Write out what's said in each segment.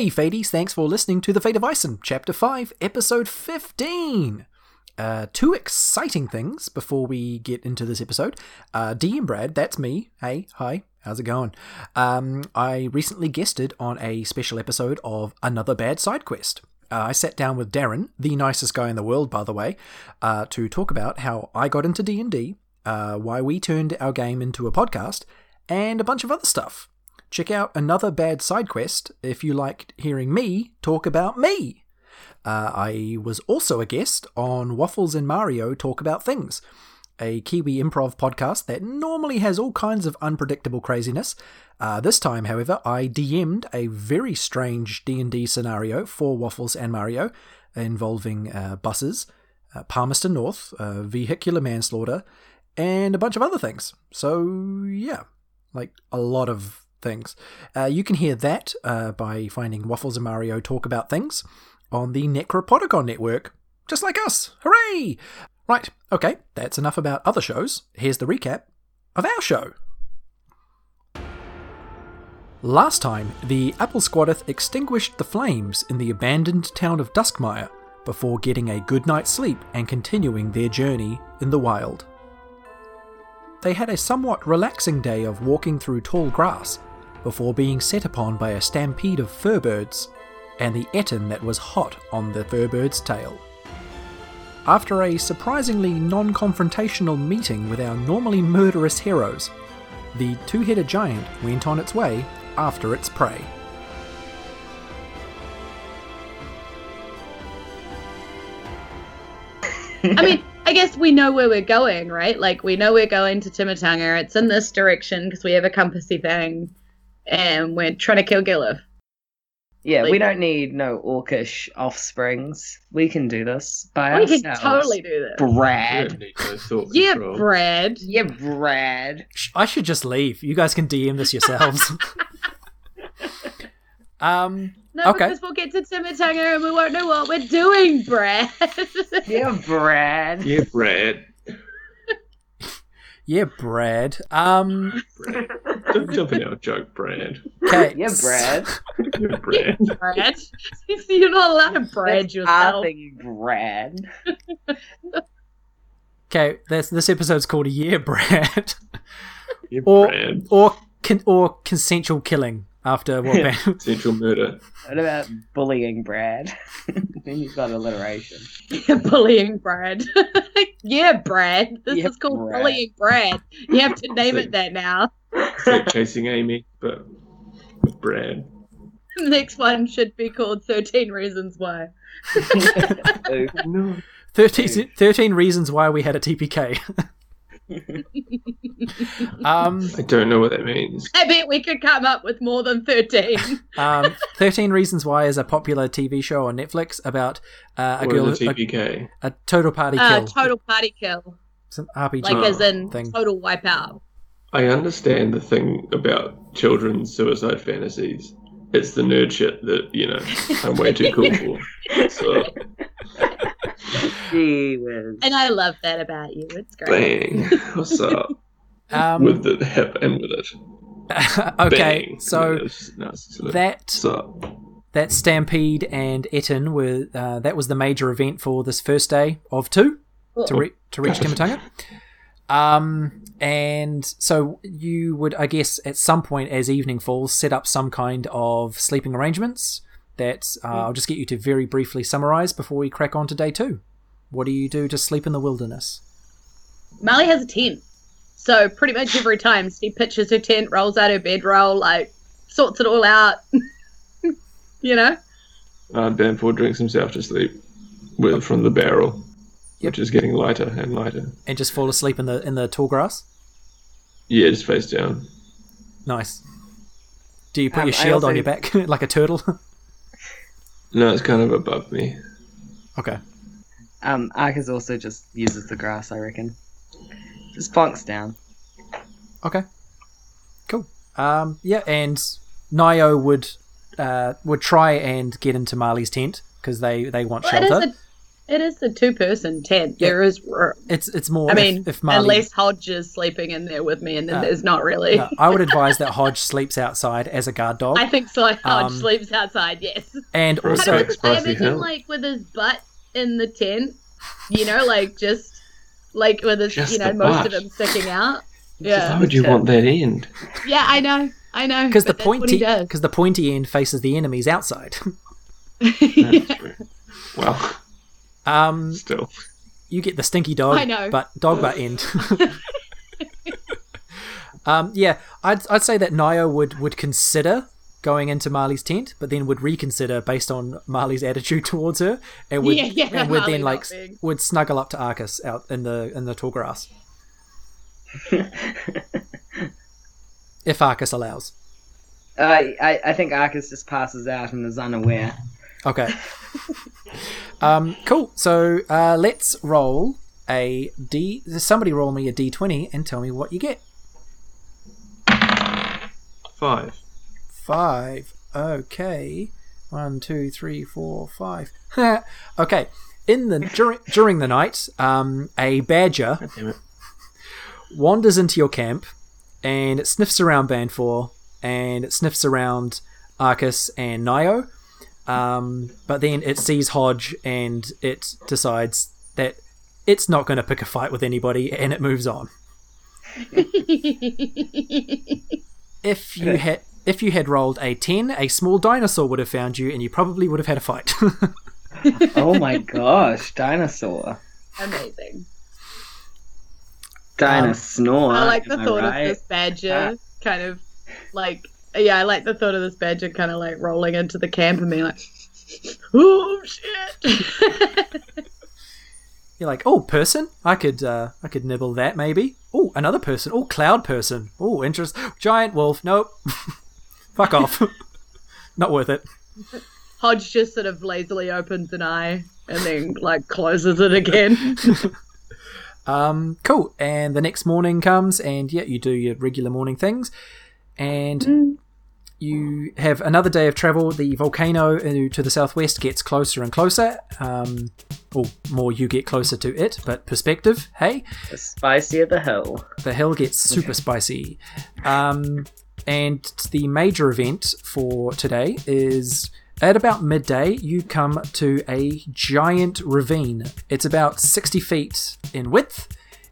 Hey, Fades, thanks for listening to The Fate of Ison, Chapter 5, Episode 15. Uh, two exciting things before we get into this episode. Uh, DM Brad, that's me. Hey, hi, how's it going? Um, I recently guested on a special episode of Another Bad Side Quest. Uh, I sat down with Darren, the nicest guy in the world, by the way, uh, to talk about how I got into D&D, uh, why we turned our game into a podcast, and a bunch of other stuff. Check out Another Bad Side Quest if you liked hearing me talk about me. Uh, I was also a guest on Waffles and Mario Talk About Things, a Kiwi improv podcast that normally has all kinds of unpredictable craziness. Uh, this time, however, I DM'd a very strange D&D scenario for Waffles and Mario involving uh, buses, uh, Palmerston North, uh, vehicular manslaughter, and a bunch of other things. So, yeah, like a lot of things. Uh, you can hear that uh, by finding Waffles and Mario Talk About Things on the Necropodicon network, just like us. Hooray! Right, okay, that's enough about other shows. Here's the recap of our show. Last time, the Apple Squadeth extinguished the flames in the abandoned town of Duskmire before getting a good night's sleep and continuing their journey in the wild. They had a somewhat relaxing day of walking through tall grass before being set upon by a stampede of furbirds and the ettin that was hot on the furbird's tail. After a surprisingly non confrontational meeting with our normally murderous heroes, the two headed giant went on its way after its prey. I mean, I guess we know where we're going, right? Like, we know we're going to Timatanga. It's in this direction because we have a compassy thing, and we're trying to kill Gilif. Yeah, we don't need no orcish offsprings. We can do this by We ourselves. can totally do this. Brad. don't no Yeah, control. Brad. Yeah, Brad. I should just leave. You guys can DM this yourselves. um, No, Okay. because we'll get to Timatanga and we won't know what we're doing, Brad. Yeah, Brad. Yeah, Brad. yeah, Brad. Um, Don't jump in our joke, Brad. okay. Yeah, Brad. Yeah, Brad. Brad. You're not allowed to Brad That's yourself. our thing, Brad. Okay, this this episode's called a year, Brad, Yeah, Or- Brad. or con- or consensual killing after what? ban- Central murder. What about bullying Brad? then you've got alliteration. Yeah, bullying Brad. yeah, Brad. This Yeah, is called Brad. bullying Brad. You have to name it that now. It's like chasing Amy, but with Brad. Next one should be called 13 Reasons Why. No. 13, 13 reasons why we had a TPK. Um, I don't know what that means. I bet we could come up with more than 13. um, 13 Reasons Why is a popular TV show on Netflix about uh, a What girl, is a a, TPK? a total party uh, kill. total party kill. It's an RPG Like, as in thing. total wipeout. I understand the thing about children's suicide fantasies. It's the nerd shit that, you know, I'm way too cool for. So, Gee whiz. And I love that about you. It's great. bang. What's up? Um, with the hip and with it. okay, Bang. so Yeah, it's narcissistic. that What's up? that Stampede and Ettin were uh, that was the major event for this first day of two to, re- to reach Timatanga. Um, and so you would, I guess, at some point as evening falls, set up some kind of sleeping arrangements. That uh, I'll just get you to very briefly summarize before we crack on to day two. What do you do to sleep in the wilderness? Molly has a tent. So pretty much every time she pitches her tent, rolls out her bedroll, like sorts it all out. you know? Uh, Danforth drinks himself to sleep with from the barrel, which is getting lighter and lighter. And just fall asleep in the in the tall grass. Yeah, just face down. Nice. Do you put Um, your I shield on your back like a turtle? No, it's kind of above me. okay. Um, Arcus also just uses the grass, I reckon. Just plonks down. Okay. Cool. Um, yeah, and Nio would uh, would try and get into Marley's tent because they, they want Well, it is shelter. a it is a two-person tent. Yeah. There is room. It's it's more. I if- mean, if, Marley, unless Hodge is sleeping in there with me, and then Uh, there's not really. No, I would advise that Hodge sleeps outside as a guard dog, I think so. Hodge Um, sleeps outside. Yes. and also I, I imagine Hill. like with his butt in the tent, you know, like just like with his, Just you know, most of butt. him sticking out. Yeah, Why would you want that end? yeah, I know, I know. because the but that's what he pointy does. because the pointy end faces the enemies outside. That's true. Well, um, still. you get the stinky dog. I know. but dog butt end. um, yeah, I'd I'd say that Naya would would consider going into Marley's tent, but then would reconsider based on Marley's attitude towards her, and would Yeah, yeah, and would Marley then like being- would snuggle up to Arcus out in the in the tall grass if Arcus allows. I, I I think Arcus just passes out and is unaware. Okay. um, cool. So uh, let's roll a d. Somebody roll me a d20 and tell me what you get. Five. Five. Okay. One, two, three, four, five. okay. In the during during the night, um, a badger God damn it. wanders into your camp, and it sniffs around Band Four, and it sniffs around Arcus and Nio. Um, but then it sees Hodge, and it decides that it's not going to pick a fight with anybody, and it moves on. If you had if you had rolled a ten, a small dinosaur would have found you, and you probably would have had a fight. Oh my gosh, dinosaur. Amazing. Dinosaur. I like the thought right? of this badger Ah. kind of like yeah, I like the thought of this badger kind of like rolling into the camp and being like, "Oh shit!" You're like, oh, person, I could, uh, I could nibble that maybe. Oh, another person. Oh, cloud person. Oh, interest. Giant wolf. Nope. Fuck off. Not worth it. Hodge just sort of lazily opens an eye and then like closes it again. Um, cool. And the next morning comes, and yeah, you do your regular morning things, and you have another day of travel. The volcano uh, to the southwest gets closer and closer. Um, or more, you get closer to it, but perspective. Hey, The spicier the hill. the hill gets super spicy. Um, and the major event for today is at about midday, you come to a giant ravine. It's about 60 feet in width,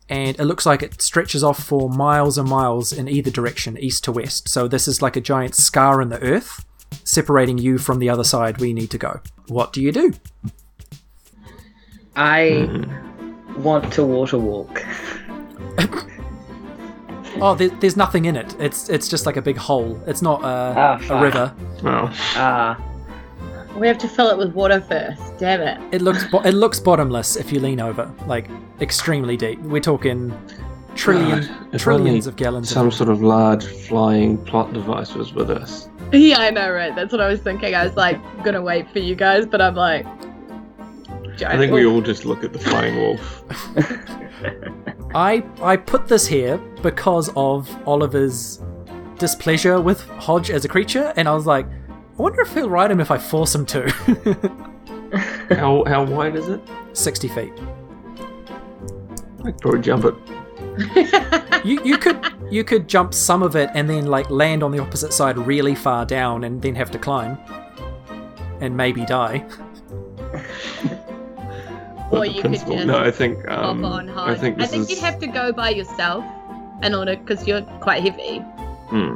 and it looks like it stretches off for miles and miles in either direction, east to west. So, this is like a giant scar in the earth separating you from the other side where you need to go. What do you do? I Hmm. want to water walk. Oh, there, there's nothing in it. It's it's just like a big hole. It's not a, Ah, a river. Well, Ah, we have to fill it with water first. Damn it. It looks bo- it looks bottomless if you lean over, like extremely deep. We're talking trillion God, trillions of gallons. some of sort of large flying plot device was with us. Yeah, I know, right? That's what I was thinking. I was like, gonna wait for you guys, but I'm like, I think we all just look at the flying wolf. I I put this here because of Oliver's displeasure with Hodge as a creature, and I was like, I wonder if he'll ride him if I force him to. How how wide is it? Sixty feet. I could probably jump it. You you could you could jump some of it and then like land on the opposite side really far down and then have to climb, and maybe die. Or With the you could principal- just No, I think hop um, on hard. I think this is you'd have to go by yourself in order, because you're quite heavy. hmm.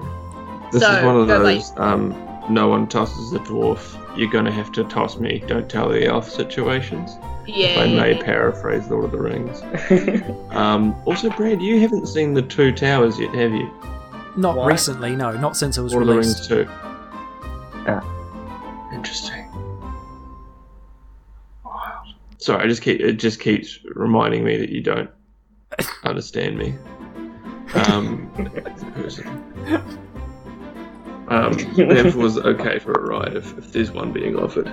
This So, is one of go by- those um, no one tosses a dwarf. You're gonna have to toss me. Don't tell the elf situations. Yeah. If I may paraphrase Lord of the Rings. Um, also, Brad, you haven't seen the two towers yet, have you? Not What? recently, no, not since it was Lord of the released. Rings two. Ah. Interesting. Wild. Sorry, I just keep it just keeps reminding me that you don't understand me. Um, as a person. Um, Bev was okay for a ride if, if there's one being offered.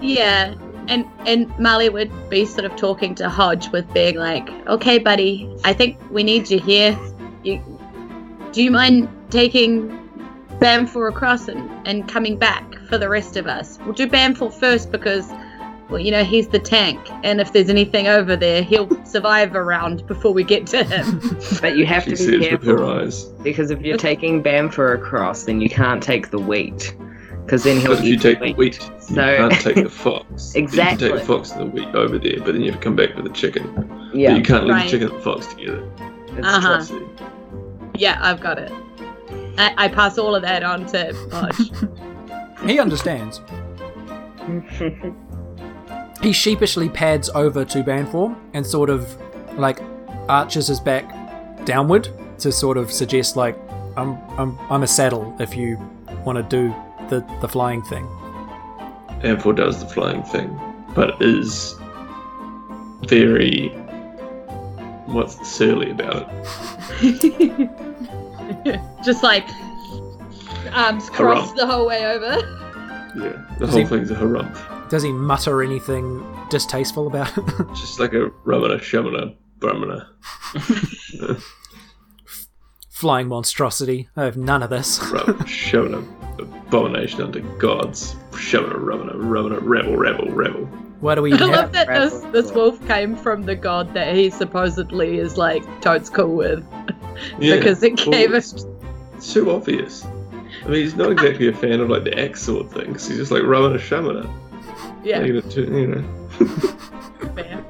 Yeah, and and Molly would be sort of talking to Hodge with being like, "Okay, buddy, I think we need you here. You, do you mind taking Bamfor across and, and coming back for the rest of us? We'll do Bamfor first because well, you know, he's the tank, and if there's anything over there, he'll survive a round before we get to him. But you have She to says be with her careful eyes. because if you're taking Bamfor across, then you can't take the wheat, because then he'll But if you take the the wheat, so... you can't take the fox. exactly, You can Exactly. take the fox and the wheat over there, but then you have to come back with the chicken. But Yeah, you can't leave Right. the chicken and the fox together. it's Uh-huh. See? yeah, I've got it. I, I pass all of that on to Hodge. He understands. True. He sheepishly pads over to Banfor and sort of like arches his back downward to sort of suggest like I'm I'm I'm a saddle if you want to do the the flying thing. Banfor does the flying thing, but is very what's surly about it. Just like arms crossed the whole way over. Yeah, the whole he- thing's a harumph. Does he mutter anything distasteful about it? Just like a Ramana Shamana Brahmana. Flying monstrosity. I have none of this. Ramana Shamana abomination unto gods. Shamana Ramana Ramana rebel rebel rebel. Why do we I have love that this, this wolf came from the god that he supposedly is like totes cool with. Yeah, Because it well, gave it's, it's too obvious. I mean, he's not exactly a fan of like the axe sword thing. 'cause he's just like Ramana Shamana. Yeah, Taking it to, you know. fair.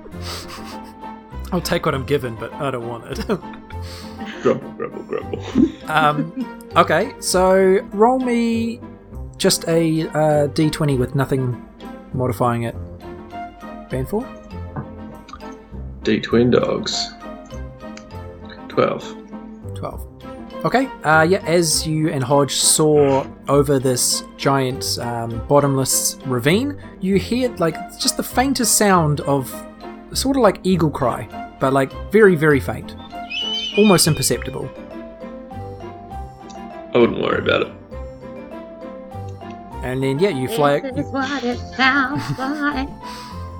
I'll take what I'm given, but I don't want it. Grumble, grumble, grumble. um, okay, so roll me just a uh, d20 with nothing modifying it. Banfor? D twin dogs. Twelve. 12. Okay, uh, yeah, as you and Hodge soar over this giant um, bottomless ravine, you hear like just the faintest sound of sort of like eagle cry, but like very, very faint. Almost imperceptible. I wouldn't worry about it. And then, yeah, you fly. This is what it sounds like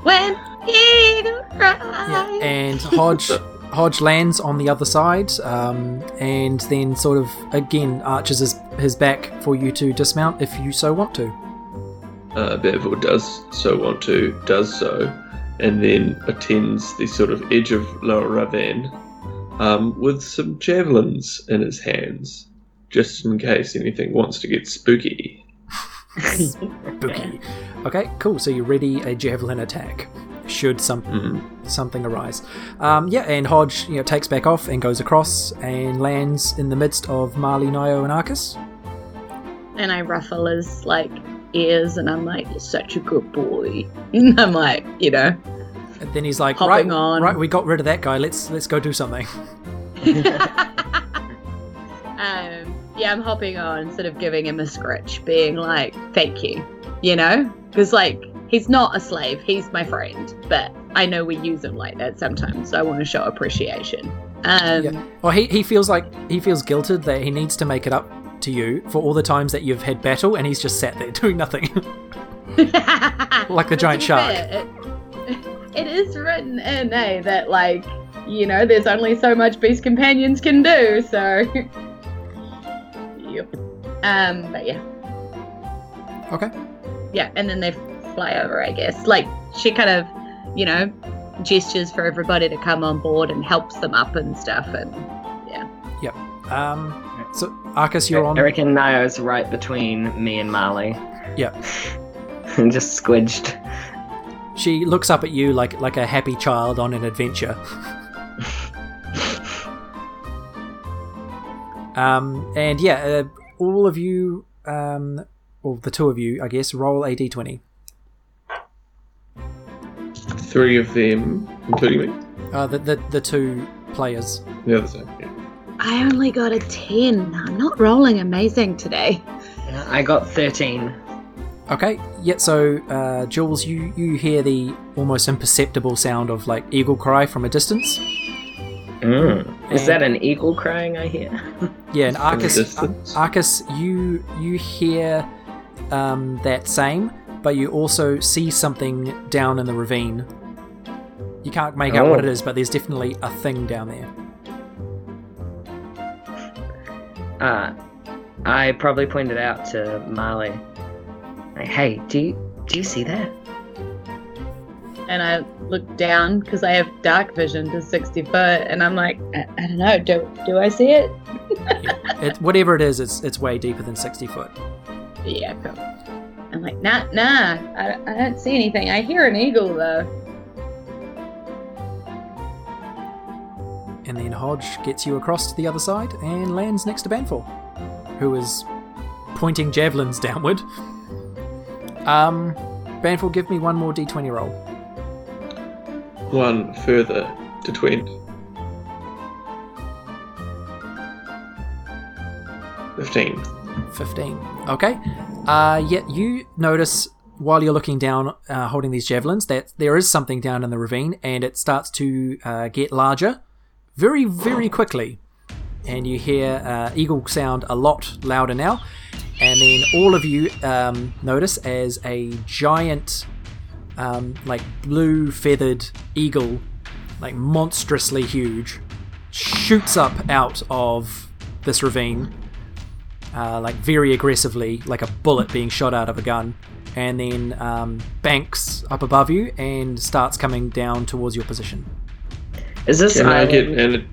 when eagle cries. Yeah, and Hodge Hodge lands on the other side, um, and then sort of again arches his, his back for you to dismount if you so want to. Uh, Bevel does so want to, does so, and then attends the sort of edge of Lower Raven um, with some javelins in his hands, just in case anything wants to get spooky. Spooky. Okay, cool. So you're ready a javelin attack. Should some Mhm. something arise, um, yeah. And Hodge, you know, takes back off and goes across and lands in the midst of Marley, Nio, and Arcus. And I ruffle his like ears, and I'm like, "You're such a good boy." And I'm like, you know, And then he's like, "Right, on. right, we got rid of that guy. Let's let's go do something." um, yeah, I'm hopping on, sort of giving him a scritch, being like, "Thank you," you know, because like he's not a slave, he's my friend, but I know we use him like that sometimes, so I want to show appreciation. Um, Yeah. Well, he, he feels like he feels guilted that he needs to make it up to you for all the times that you've had battle, and he's just sat there doing nothing. Like the giant shark. fair, it, it is written in, eh, that like, you know, there's only so much beast companions can do, so. yep. Um, but yeah. okay. Yeah, and then they fly over, I guess. Like, she kind of, you know, gestures for everybody to come on board and helps them up and stuff, and yeah. Yep. Um. So Arcus, you're on. I reckon Nio's right between me and Marley. Yeah. and just squidged. She looks up at you like like a happy child on an adventure. um. And yeah, uh, all of you, um, well, the two of you, I guess, roll a d20. Three of them, including me, Uh, the the the two players. the other side. Yeah. I only got a 10. I'm not rolling amazing today. I got 13. Okay, yeah, so uh, Jules, you, you hear the almost imperceptible sound of like eagle cry from a distance. Mm. Is that an eagle crying I hear? Yeah, and From Arcus, distance. Arcus, you you hear um, that same, but you also see something down in the ravine. You can't make out what Oh. it is, but there's definitely a thing down there. Uh, I probably pointed out to Marley. Like, hey, do you do you see that? and I look down because I have dark vision to 60 foot, and I'm like, I, I don't know, do do I see it? It, whatever it is, it's it's way deeper than sixty foot. Yeah, cool. I'm like, nah, nah, I, I don't see anything. I hear an eagle though. And then Hodge gets you across to the other side and lands next to Banfor, who is pointing javelins downward. Um, Banfor, give me one more d20 roll. One further to 20. 15. 15. Okay. Uh, yet you notice while you're looking down, uh, holding these javelins, that there is something down in the ravine, and it starts to uh, get larger very, very quickly. And you hear uh, eagle sound a lot louder now. And then all of you um, notice as a giant, um, like blue feathered eagle, like monstrously huge, shoots up out of this ravine uh, like very aggressively, like a bullet being shot out of a gun, and then um, banks up above you and starts coming down towards your position. Is this Can I get an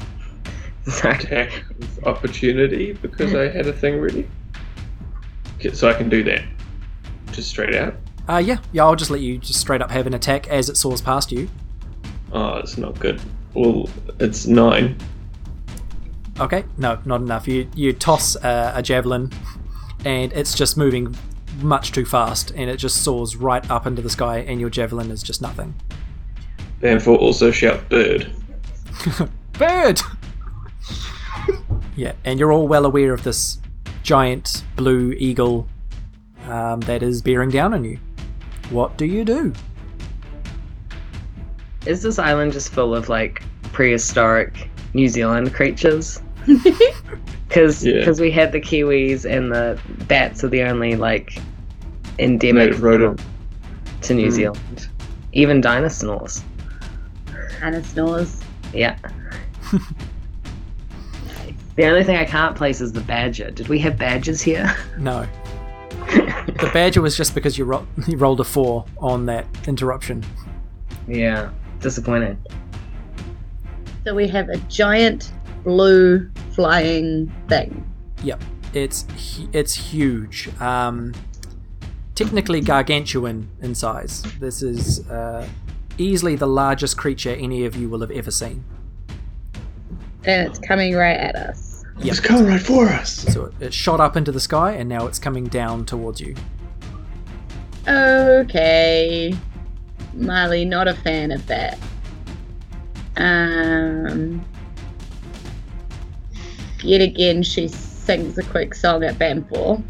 attack opportunity because I had a thing ready? Okay, so I can do that. Just straight out. Uh, yeah, yeah, I'll just let you just straight up have an attack as it soars past you. Oh, it's not good. Well, it's nine. Okay, no, not enough. You you toss uh, a javelin, and it's just moving much too fast, and it just soars right up into the sky, and your javelin is just nothing. Therefore, also shout bird. Bird. yeah, and you're all well aware of this giant blue eagle um, that is bearing down on you. What do you do? Is this island just full of like prehistoric New Zealand creatures? Because Yeah. we had the kiwis and the bats are the only like endemic rodent. to New Mm. Zealand. Even dinosaurs. And it snores. Yeah. The only thing I can't place is the badger. Did we have badgers here? No. The badger was just because you, ro- you rolled a four on that interruption. yeah. Disappointing. So we have a giant blue flying thing. Yep, it's it's huge. Um, technically gargantuan in size. This is uh, easily the largest creature any of you will have ever seen. And it's coming right at us. It's coming right for us. So it, it shot up into the sky and now it's coming down towards you. Okay. Marley, not a fan of that. Um. Yet again, she sings a quick song at Bamfor.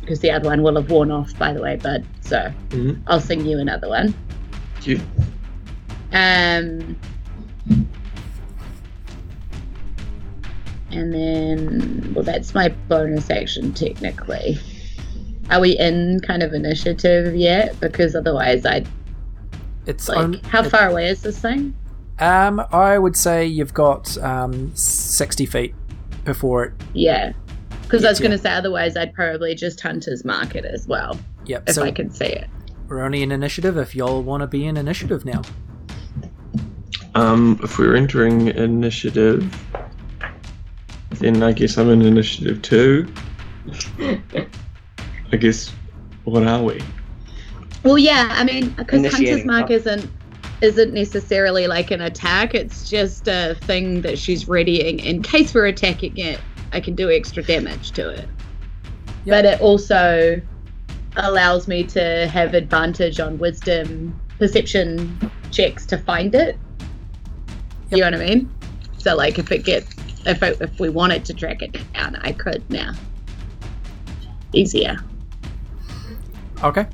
Because the other one will have worn off, by the way, bud. So Mhm. I'll sing you another one. You. Um. And then, well, that's my bonus action technically. Are we in kind of initiative yet? Because otherwise, I'd It's like. only, how far away is this thing? Um, I would say you've got um, sixty feet before it. Yeah. Because I was going to say, otherwise, I'd probably just Hunter's Market as well, Yep. if so I can see it. we're only in initiative. If y'all want to be in initiative now, Um, if we're entering initiative, then I guess I'm in initiative two. I guess, what are we? Well, yeah, I mean, because Hunter's Mark isn't isn't necessarily like an attack. It's just a thing that she's readying in case we're attacking it. I can do extra damage to it, but it also allows me to have advantage on wisdom perception checks to find it. You know what I mean? So, like, if it gets if it, if we wanted to track it down, I could now. Easier. okay,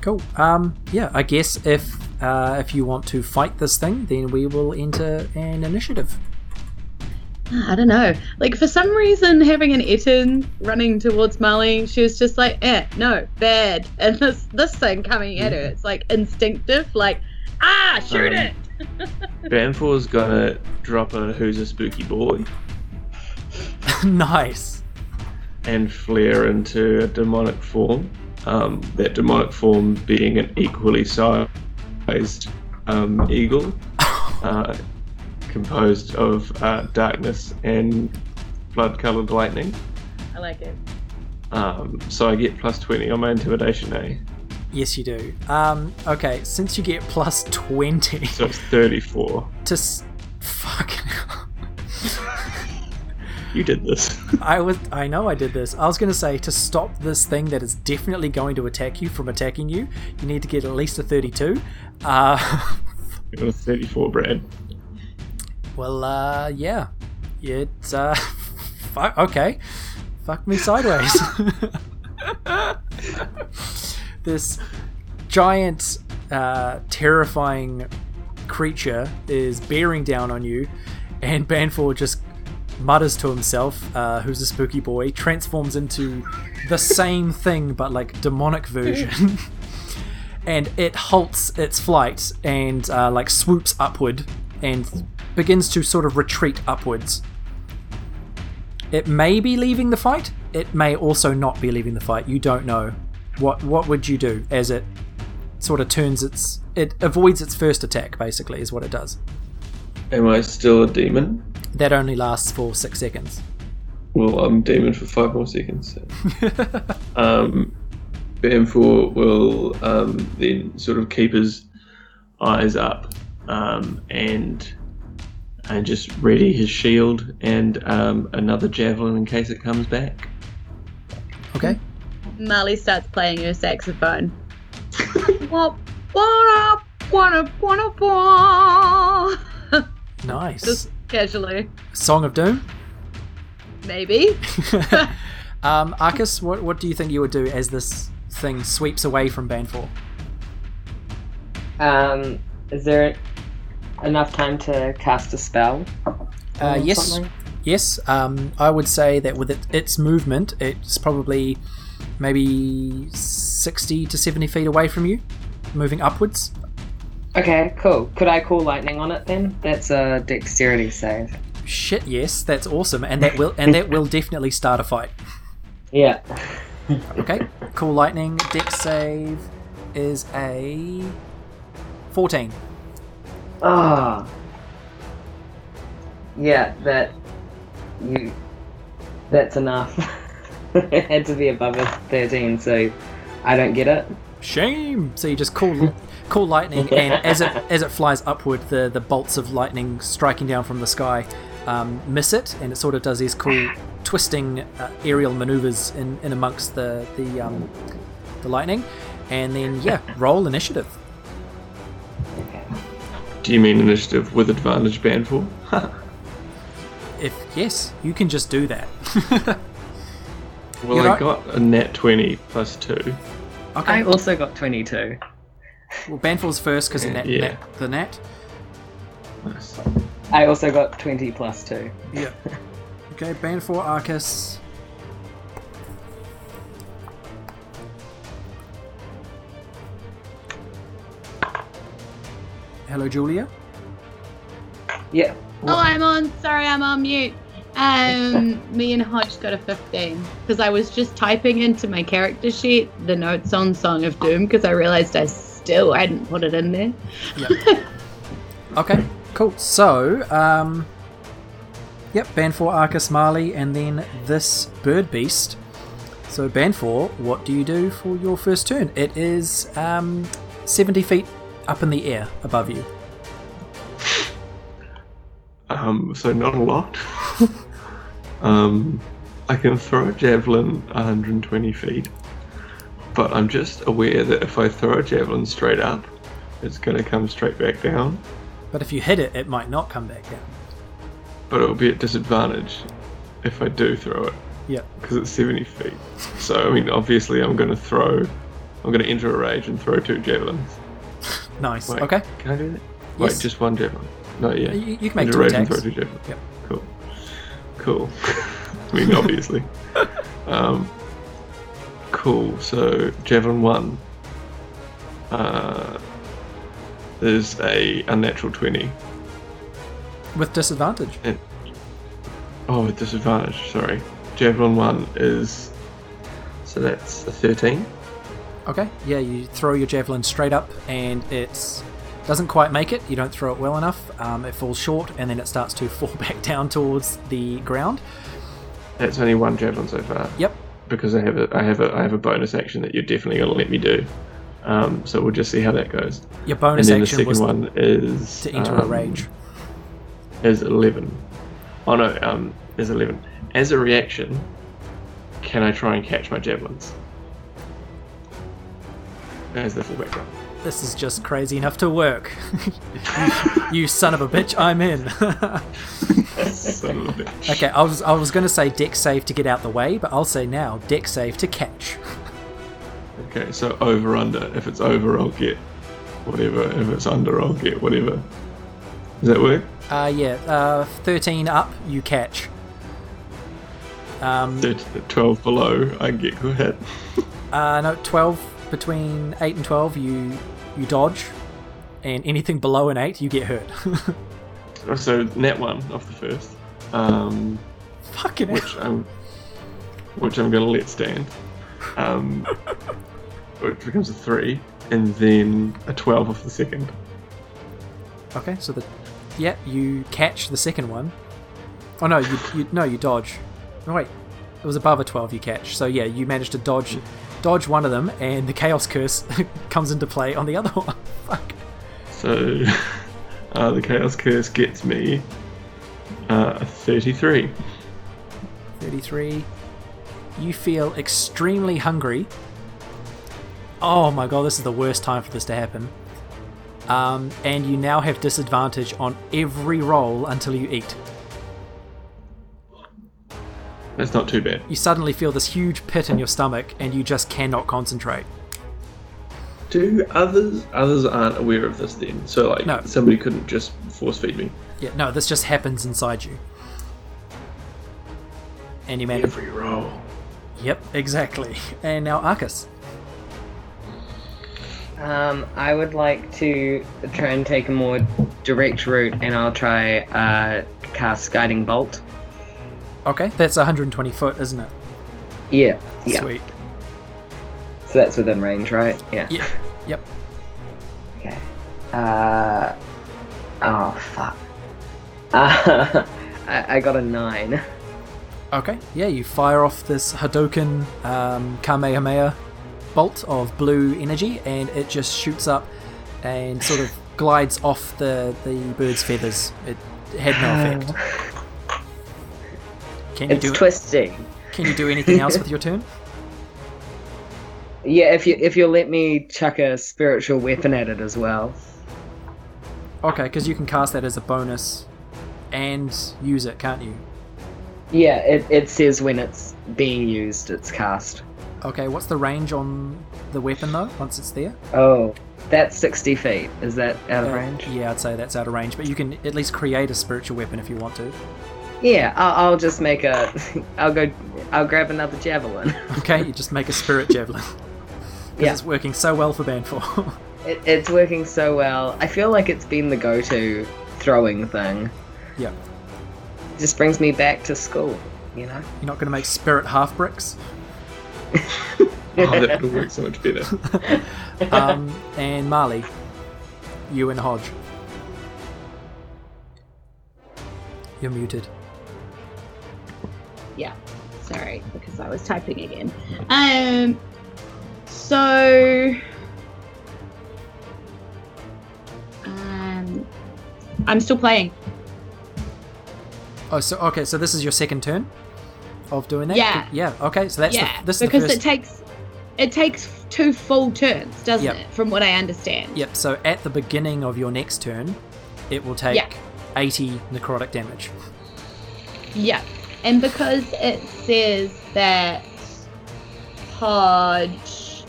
cool. Um, yeah, I guess if uh, if you want to fight this thing, then we will enter an initiative. I don't know. Like for some reason, having an Ettin running towards Molly, she was just like, "Eh, no, bad." And this this thing coming at her, it's like instinctive, like, "Ah, shoot Um, it!" Banfor's gonna drop a Who's a Spooky Boy nice. and flare into a demonic form. Um, that demonic form being an equally sized um, eagle, uh, composed of uh, darkness and blood-colored lightning. I like it. Um, so I get plus twenty on my intimidation, eh? Yes, you do. Um, okay, since you get plus 20 So it's thirty-four. to. S- fucking hell. You did this. I was. I know I did this. I was going to say to stop this thing that is definitely going to attack you from attacking you, you need to get at least a 32. Uh, it was thirty-four, Brad. well, uh, yeah. It's, uh, fuck, okay. Fuck me sideways. This giant, uh, terrifying creature is bearing down on you, and Banfor just mutters to himself, uh, who's a spooky boy, transforms into the same thing but like demonic version. and it halts its flight and uh, like swoops upward and begins to sort of retreat upwards. It may be leaving the fight. It may also not be leaving the fight. You don't know. What what would you do as it sort of turns its it avoids its first attack basically is what it does. Am I still a demon? That only lasts for 6 seconds. Well, I'm demon for five more seconds. So. um, Bamfor will um, then sort of keep his eyes up um, and and just ready his shield and um, another javelin in case it comes back. Okay? Marley starts playing her saxophone. Nice. Just casually, Song of Doom. maybe. um, Arcus, what, what do you think you would do as this thing sweeps away from Banfor? Um, is there enough time to cast a spell? Uh, yes, something? yes. Um, I would say that with it, its movement, it's probably maybe sixty to seventy feet away from you, moving upwards. Okay, cool. Could I call lightning on it then? That's a dexterity save. Shit, yes, that's awesome, and that will and that will definitely start a fight. Yeah. Okay, cool. Lightning dex save is a fourteen. Ah. Yeah, that you. That's enough. it had to be above a thirteen, so I don't get it. Shame. So you just call call lightning, and as it as it flies upward, the the bolts of lightning striking down from the sky um, miss it, and it sort of does these cool twisting uh, aerial maneuvers in, in amongst the the um, the lightning, and then yeah, roll initiative. Do you mean initiative with advantage Banfor? If yes, you can just do that. Well, You're I right. got a nat 20 plus 2. Okay. I also got twenty-two. well, Banfor's first because the net, Yeah. net, the net. Nice. I also got twenty plus two. Yeah. Okay, Banfor, Arcus. Hello, Julia. Yeah. Oh, I'm on. Sorry, I'm on mute. Um, me and Hodge got a 15 because I was just typing into my character sheet the notes on Song of Doom because I realized I still hadn't put it in there. Okay, cool. So, um, yep, Banfor, Arcus, Marley, and then this bird beast. So, Banfor, what do you do for your first turn? It is um, 70 feet up in the air above you. Um, so not a lot. um, I can throw a javelin 120 feet, but I'm just aware that if I throw a javelin straight up, it's going to come straight back down, But if you hit it, it might not come back down. but it'll be at disadvantage if I do throw it Yep. because it's 70 feet. So, I mean, obviously, I'm going to throw, I'm going to enter a rage and throw two javelins. Nice. Wait, Okay. Can I do that? Yes. Wait, just one javelin. No, yeah. You, you can make Enter two rage and attacks. throw two javelins. Yep. Cool. I mean, obviously. um, cool. So, Javelin 1 uh, is a unnatural 20. With disadvantage. Oh, with disadvantage, sorry. Javelin 1 is. So that's a 13. Okay. Yeah, you throw your javelin straight up, and it's doesn't quite make it. You don't throw it well enough. Um, it falls short, and then it starts to fall back down towards the ground. That's only one javelin so far. Yep. Because I have a I have a I have a bonus action that you're definitely going to let me do. Um, so we'll just see how that goes. Your bonus And then the second was one is to enter a um, rage. Is eleven. Oh no, um, is eleven. As a reaction, can I try and catch my javelins? As the fullback run. This is just crazy enough to work. you, you son of a bitch, I'm in. Son of a bitch. okay, I was I was going to say dex save to get out the way, but I'll say now dex save to catch. Okay, so over under. If it's over, I'll get whatever. If it's under, I'll get whatever. Does that work? Uh, yeah, uh, 13 up, you catch. Um, Thirteen- Twelve below, I get hit. uh, no, 12 between 8 and 12, you you dodge, and anything below an 8, you get hurt. So net one off the first, um, Fucking hell. which I'm, which I'm gonna let stand, um, which becomes a three, and then a twelve off the second. Okay, so the yeah, you catch the second one. Oh no, you, you no, you dodge. No wait, it was above a twelve. You catch. So yeah, you managed to dodge, dodge one of them, and the chaos curse comes into play on the other one. Fuck. So uh, the chaos curse gets me uh, a thirty-three. Thirty-three. You feel extremely hungry. Oh my god, this is the worst time for this to happen. Um, and you now have disadvantage on every roll until you eat. That's not too bad. You suddenly feel this huge pit in your stomach, and you just cannot concentrate. Do others others aren't aware of this then? So like No. somebody couldn't just force feed me Yeah, no, this just happens inside you. And you manage. every roll. Yep, exactly. And now Arcus. Um, I would like to try and take a more direct route, and I'll try uh, cast Guiding Bolt. Okay, that's 120 foot, isn't it? Yeah, yeah. Sweet. So that's within range, right? Yeah. Yeah. Yep. Okay. Uh. Oh fuck. Uh, I, I got a nine. Okay, yeah, you fire off this Hadoken um, Kamehameha bolt of blue energy, and it just shoots up and sort of glides off the, the bird's feathers. It had no effect. Can you It's do twisting. Can you do anything else with your turn? Yeah, if you if you'll let me chuck a spiritual weapon at it as well. Okay, because you can cast that as a bonus and use it, can't you? Yeah, it, it says when it's being used, it's cast. Okay, what's the range on the weapon though? Once it's there, Oh, that's sixty feet. Is that out of Uh, range? Yeah, I'd say that's out of range, but you can at least create a spiritual weapon if you want to. Yeah, I'll, I'll just make a. I'll go. I'll grab another javelin. Okay, you just make a spirit javelin. 'Cause Yeah. it's working so well for Band 4. It, it's working so well. I feel like it's been the go-to throwing thing. yeah. It just brings me back to school. You know. You're not going to make spirit half bricks. Oh, that would work so much better. Um, and Marley, you and Hodge. You're muted. Sorry, because I was typing again. Um. So. Um. I'm still playing. Oh, so okay, so this is your second turn of doing that. Yeah. Yeah. Okay, so that's yeah, the, this is the because first. it takes it takes two full turns, doesn't Yep. it? From what I understand. Yep. So at the beginning of your next turn, it will take Yeah. 80 necrotic damage. Yeah, and because it says that Hodge,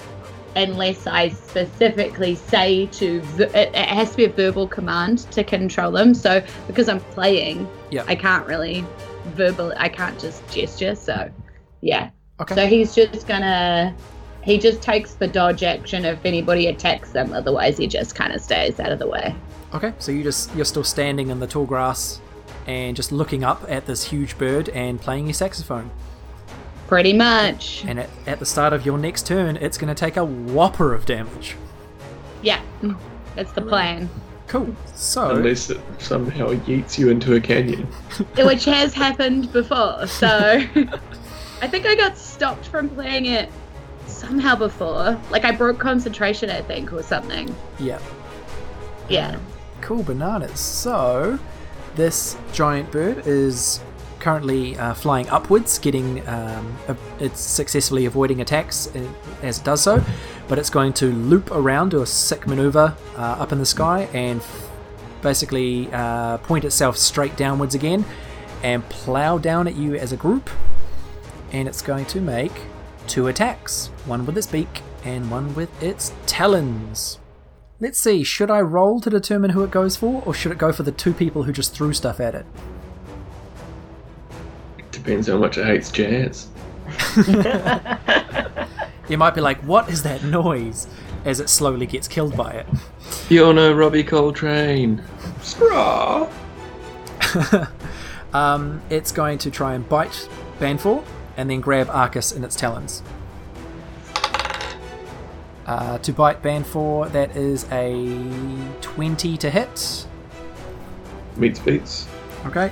unless I specifically say to, it, it has to be a verbal command to control them. So because I'm playing, Yeah. I can't really verbal. I can't just gesture. So yeah. Okay. So he's just gonna. He just takes the dodge action if anybody attacks them. Otherwise, he just kind of stays out of the way. Okay, so you just you're still standing in the tall grass and just looking up at this huge bird and playing your saxophone. Pretty much. And at, at the start of your next turn, it's going to take a whopper of damage. Yeah. That's the plan. Cool. So Unless it somehow yeets you into a canyon. which has happened before. So I think I got stopped from playing it somehow before. Like I broke concentration, I think, or something. yeah, Yeah. cool bananas. So this giant bird is currently uh, flying upwards, getting um, it's successfully avoiding attacks uh, as it does so, but it's going to loop around, do a sick maneuver uh, up in the sky, and f- basically uh, point itself straight downwards again, and plow down at you as a group. And it's going to make two attacks, one with its beak and one with its talons. Let's see, should I roll to determine who it goes for, or should it go for the two people who just threw stuff at it? Depends how much it hates jazz. You might be like, what is that noise? As it slowly gets killed by it. You're no Robbie Coltrane. Scraw! Um, it's going to try and bite Banfor and then grab Arcus in its talons. Uh, to bite Banfor, that is a 20 to hit. Meets beats. Okay.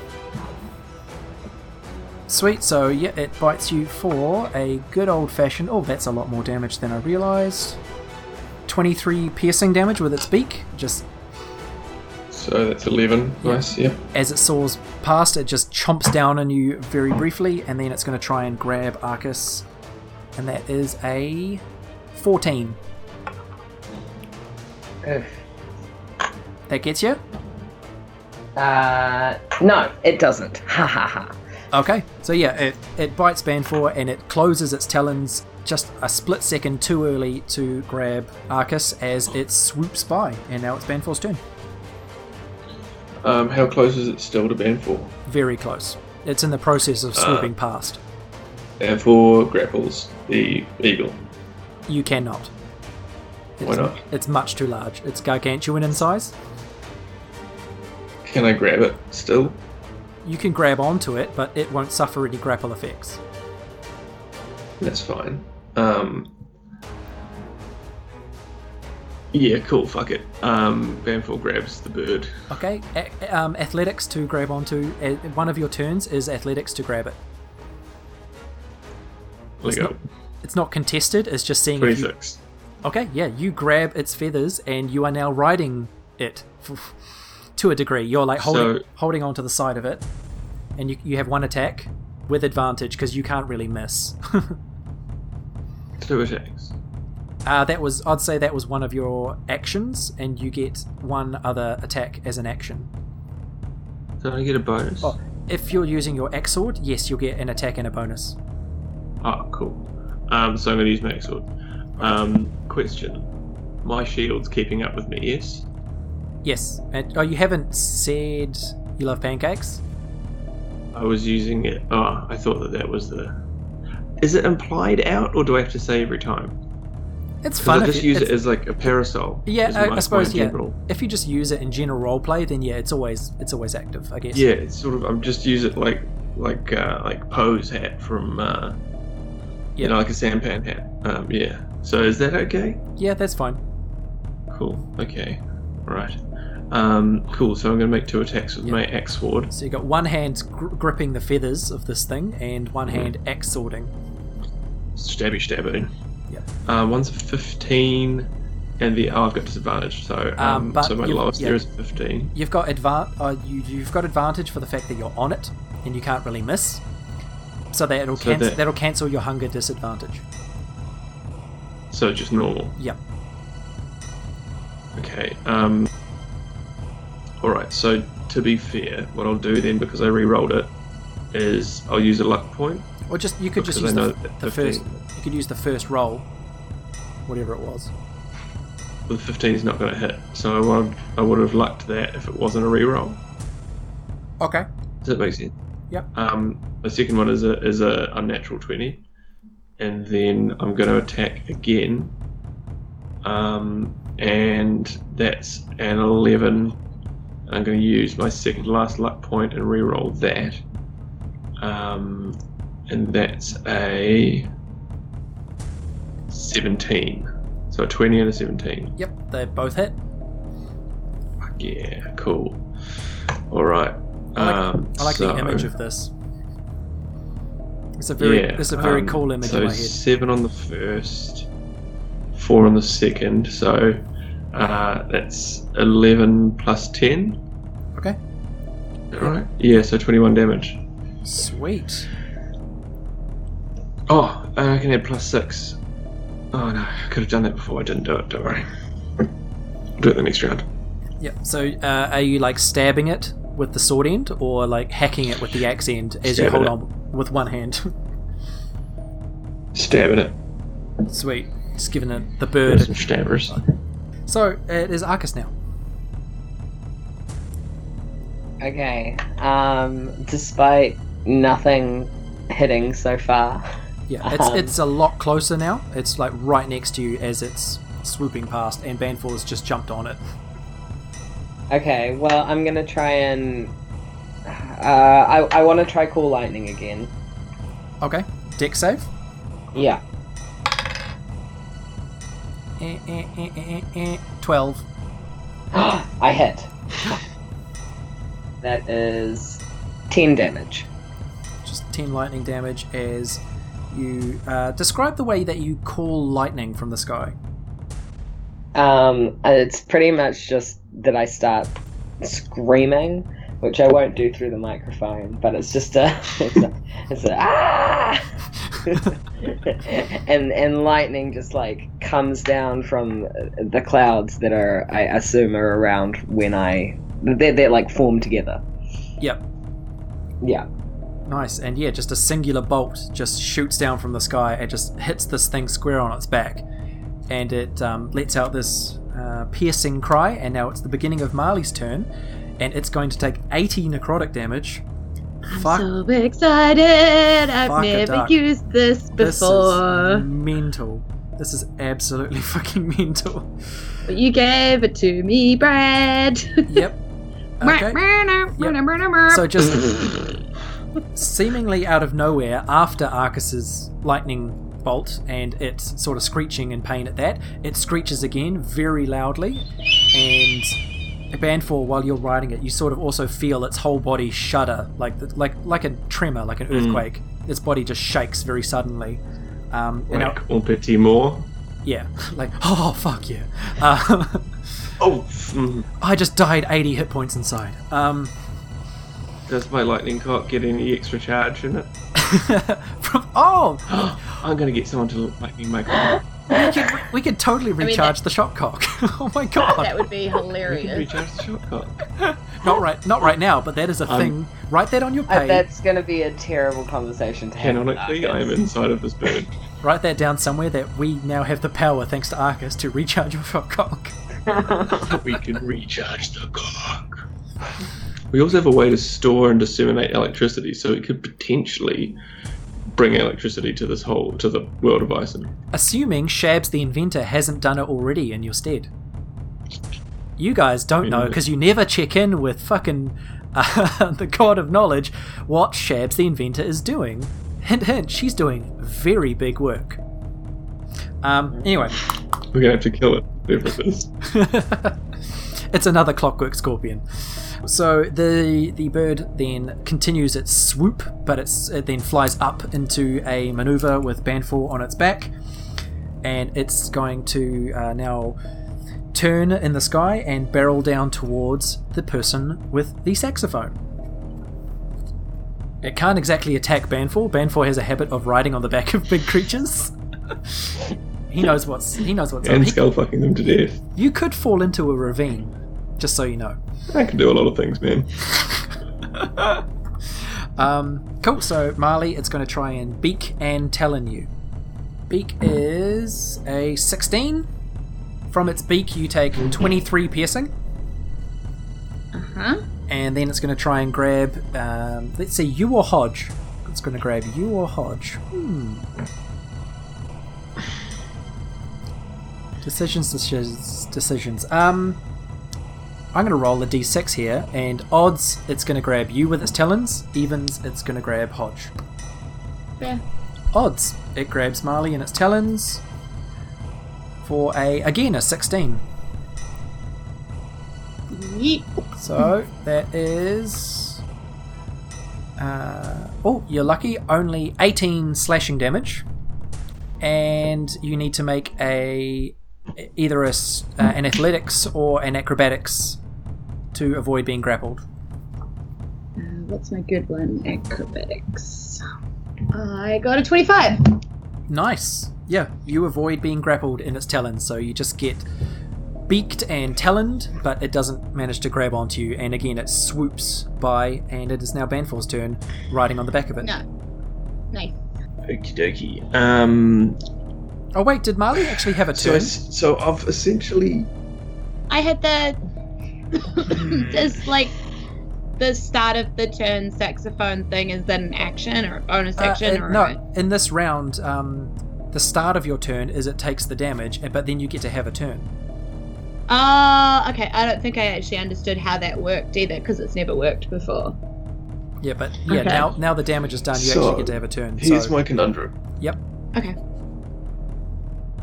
Sweet, so yeah, it bites you for a good old fashioned. Oh, that's a lot more damage than I realised. 23 piercing damage with its beak. Just So that's 11. Yeah. Nice, yeah. as it soars past, it just chomps down on you very briefly, and then it's going to try and grab Arcus. And that is a 14. Ugh. That gets you? Uh, no, it doesn't. Ha ha ha. Okay, so yeah, it, it bites Banfor and it closes its talons just a split second too early to grab Arcus as it swoops by, and now it's Banfor's turn. Um, how close is it still to Banfor? Very close. It's in the process of swooping past. Banfor grapples the eagle. You cannot. It's, Why not? It's much too large. It's gargantuan in size. Can I grab it still? You can grab onto it, but it won't suffer any grapple effects. That's fine. Um, yeah, cool. Fuck it. Um, Banfor grabs the bird. Okay, a- um, athletics to grab onto. uh, One of your turns is athletics to grab it. It's go. not, it's not contested. It's just seeing if you, Twenty-six. Okay, yeah, you grab its feathers and you are now riding it to a degree. You're like holding So- holding onto the side of it, and you, you have one attack with advantage because you can't really miss. Two attacks. uh, that was I'd say that was one of your actions, and you get one other attack as an action. Did I get a bonus? Oh, if you're using your axe sword, yes, you'll get an attack and a bonus. Ah, cool. Um, so I'm going to use my sword. Um, question. My shield's keeping up with me, yes? Yes, and oh, you haven't said you love pancakes. I was using it. Oh, I thought that that was the. Is it implied out, or do I have to say every time? It's fun. I just you- use it as like a parasol. Yeah, I, my- I suppose yeah. general- If you just use it in general roleplay, then yeah, it's always it's always active. I guess. Yeah, it's sort of. I'm just use it like like uh, like pose hat from. Uh, Yeah. You know, like a sampan hat. Um, yeah. So is that okay? Yeah, that's fine. Cool. Okay. Right. Um, cool. So I'm going to make two attacks with Yeah. my axe sword. So you got one hand gr- gripping the feathers of this thing, and one Mm-hmm. hand axe swording. Stabby stabby. Yeah. Um, one's a 15, and the oh, I've got disadvantage. So um, Um, so my lowest yeah. there is 15. You've got advan- uh, you, You've got advantage for the fact that you're on it, and you can't really miss. So that it'll So cancel. that- That'll cancel your hunger disadvantage. So just normal. Yep. Okay. Um. All right. So to be fair, what I'll do then, because I re-rolled it, is I'll use a luck point. Or just you could just use the, the first. You could use the first roll, whatever it was. The 15 is not going to hit, so I would I would have lucked that if it wasn't a re-roll. Okay. Does that make sense? Yep. Um, the second one is a is a unnatural twenty, and then I'm going to attack again. Um, and that's an eleven. I'm going to use my second last luck point and re-roll that. Um, and that's a seventeen. So a twenty and a seventeen. Yep, they both hit. Fuck Yeah, cool. All right. I like, um, I like so, the image of this. It's a very, yeah, it's a very um, cool image so in my head. seven on the first, four on the second. So uh, that's eleven plus ten. Okay. All right. Yeah. So twenty-one damage. Sweet. Oh, I can add plus six. Oh no, I could have done that before. I didn't do it. Don't worry. I'll do it the next round. Yep. So, uh, are you like stabbing it with the sword end, or like hacking it with the axe end as you hold it. on with one hand? Stabbing it. Sweet. Just giving it the There's bird. some stabbers. So it is Arcus now. Okay. Um, despite nothing hitting so far. Yeah, it's Um, it's a lot closer now. It's like right next to you as it's swooping past, and Banfor has just jumped on it. Okay, well, I'm gonna try and. Uh, I, I want to try Call Lightning again. Okay, dex save. Yeah. Eh, eh, eh, eh, eh, eh. Twelve. I hit. That is 10 damage. Just ten lightning damage as you uh, describe the way that you call lightning from the sky. Um, it's pretty much just that I start screaming, which I won't do through the microphone, but it's just a, it's a, it's a ah, and and lightning just like comes down from the clouds that are I assume are around when I they're, they're like formed together. Yep. Yeah. Nice, and yeah, just a singular bolt just shoots down from the sky and just hits this thing square on its back, and it um, lets out this uh, piercing cry. And now it's the beginning of Marley's turn, and it's going to take 80 necrotic damage. Fuck, So excited! I've Fuck never used this before. this is mental. This is absolutely fucking mental. But you gave it to me, Brad. Yep. Okay. okay. So just seemingly out of nowhere, after Arcus's lightning bolt and it's sort of screeching in pain at that, it screeches again very loudly, and a Banfor, while you're riding it, you sort of also feel its whole body shudder, like the, like like a tremor, like an earthquake. Its body just shakes very suddenly. Um, Like un petit more. yeah, like oh fuck yeah. Uh, Oh, mm. I just died 80 hit points inside. Um, does my lightning cock get any extra charge in it? from, oh, I'm gonna get someone to lightning my cock. we could, we could totally mean, recharge the shot cock. oh my god! That would be We can hilarious. recharge the shot cock. Not right, not right now, but that is a Um, thing. Write that on your Uh, page. that's going to be a terrible conversation to have. Canonically, I am inside of this bird. Write that down somewhere that we now have the power, thanks to Arcus, to recharge your shot cock. we can recharge the cock. We also have a way to store and disseminate electricity, so it could potentially bring electricity to this whole to the world of Ison. Assuming Shabs the inventor hasn't done it already in your stead. You guys don't know because you never check in with fucking uh, the god of knowledge what Shabs the inventor is doing. Hint, hint, she's doing very big work. Um, anyway, We're gonna have to kill it, whatever it is. It's another clockwork scorpion. So the the bird then continues its swoop, but it's it then flies up into a maneuver with Banfor on its back, and it's going to uh, now turn in the sky and barrel down towards the person with the saxophone. It can't exactly attack Banfor. Banfor has a habit of riding on the back of big creatures. he knows what's he knows what's up. And He- skull fucking them to death. you could fall into a ravine, just so you know. I can do a lot of things, man. Um, cool. So Marley, it's going to try and beak and talon you. Beak is a 16. From its beak, you take 23 piercing, Uh Huh? and then it's going to try and grab. Um, let's see, you or Hodge. It's going to grab you or Hodge. Hmm. Decisions, decisions, decisions. Um, I'm going to roll a d6 here, and odds, it's going to grab you with its talons. Evens, it's going to grab Hodge. Yeah. Odds, it grabs Marley in its talons for a again a 16. Yeet. So that is. Uh, oh, you're lucky. Only 18 slashing damage, and you need to make a either a, uh, an athletics or an acrobatics to avoid being grappled. Uh, what's my good one? Acrobatics. I got a 25. Nice. Yeah, you avoid being grappled in its talons, so you just get beaked and taloned, but it doesn't manage to grab onto you. And again, it swoops by, and it is now Banfor's turn, riding on the back of it. No. Nice. Okie dokie. Um, Oh wait, did Marley actually have a so, turn? es- so I've essentially. I had the. Does like the start of the turn saxophone thing is that an action or a bonus Uh, action uh, or no, in this round, um, the start of your turn is it takes the damage, but then you get to have a turn. Oh, okay. I don't think I actually understood how that worked either because it's never worked before. Yeah, but yeah, Okay. now now the damage is done, you So, actually get to have a turn. Here's so, my conundrum. Yep. Okay.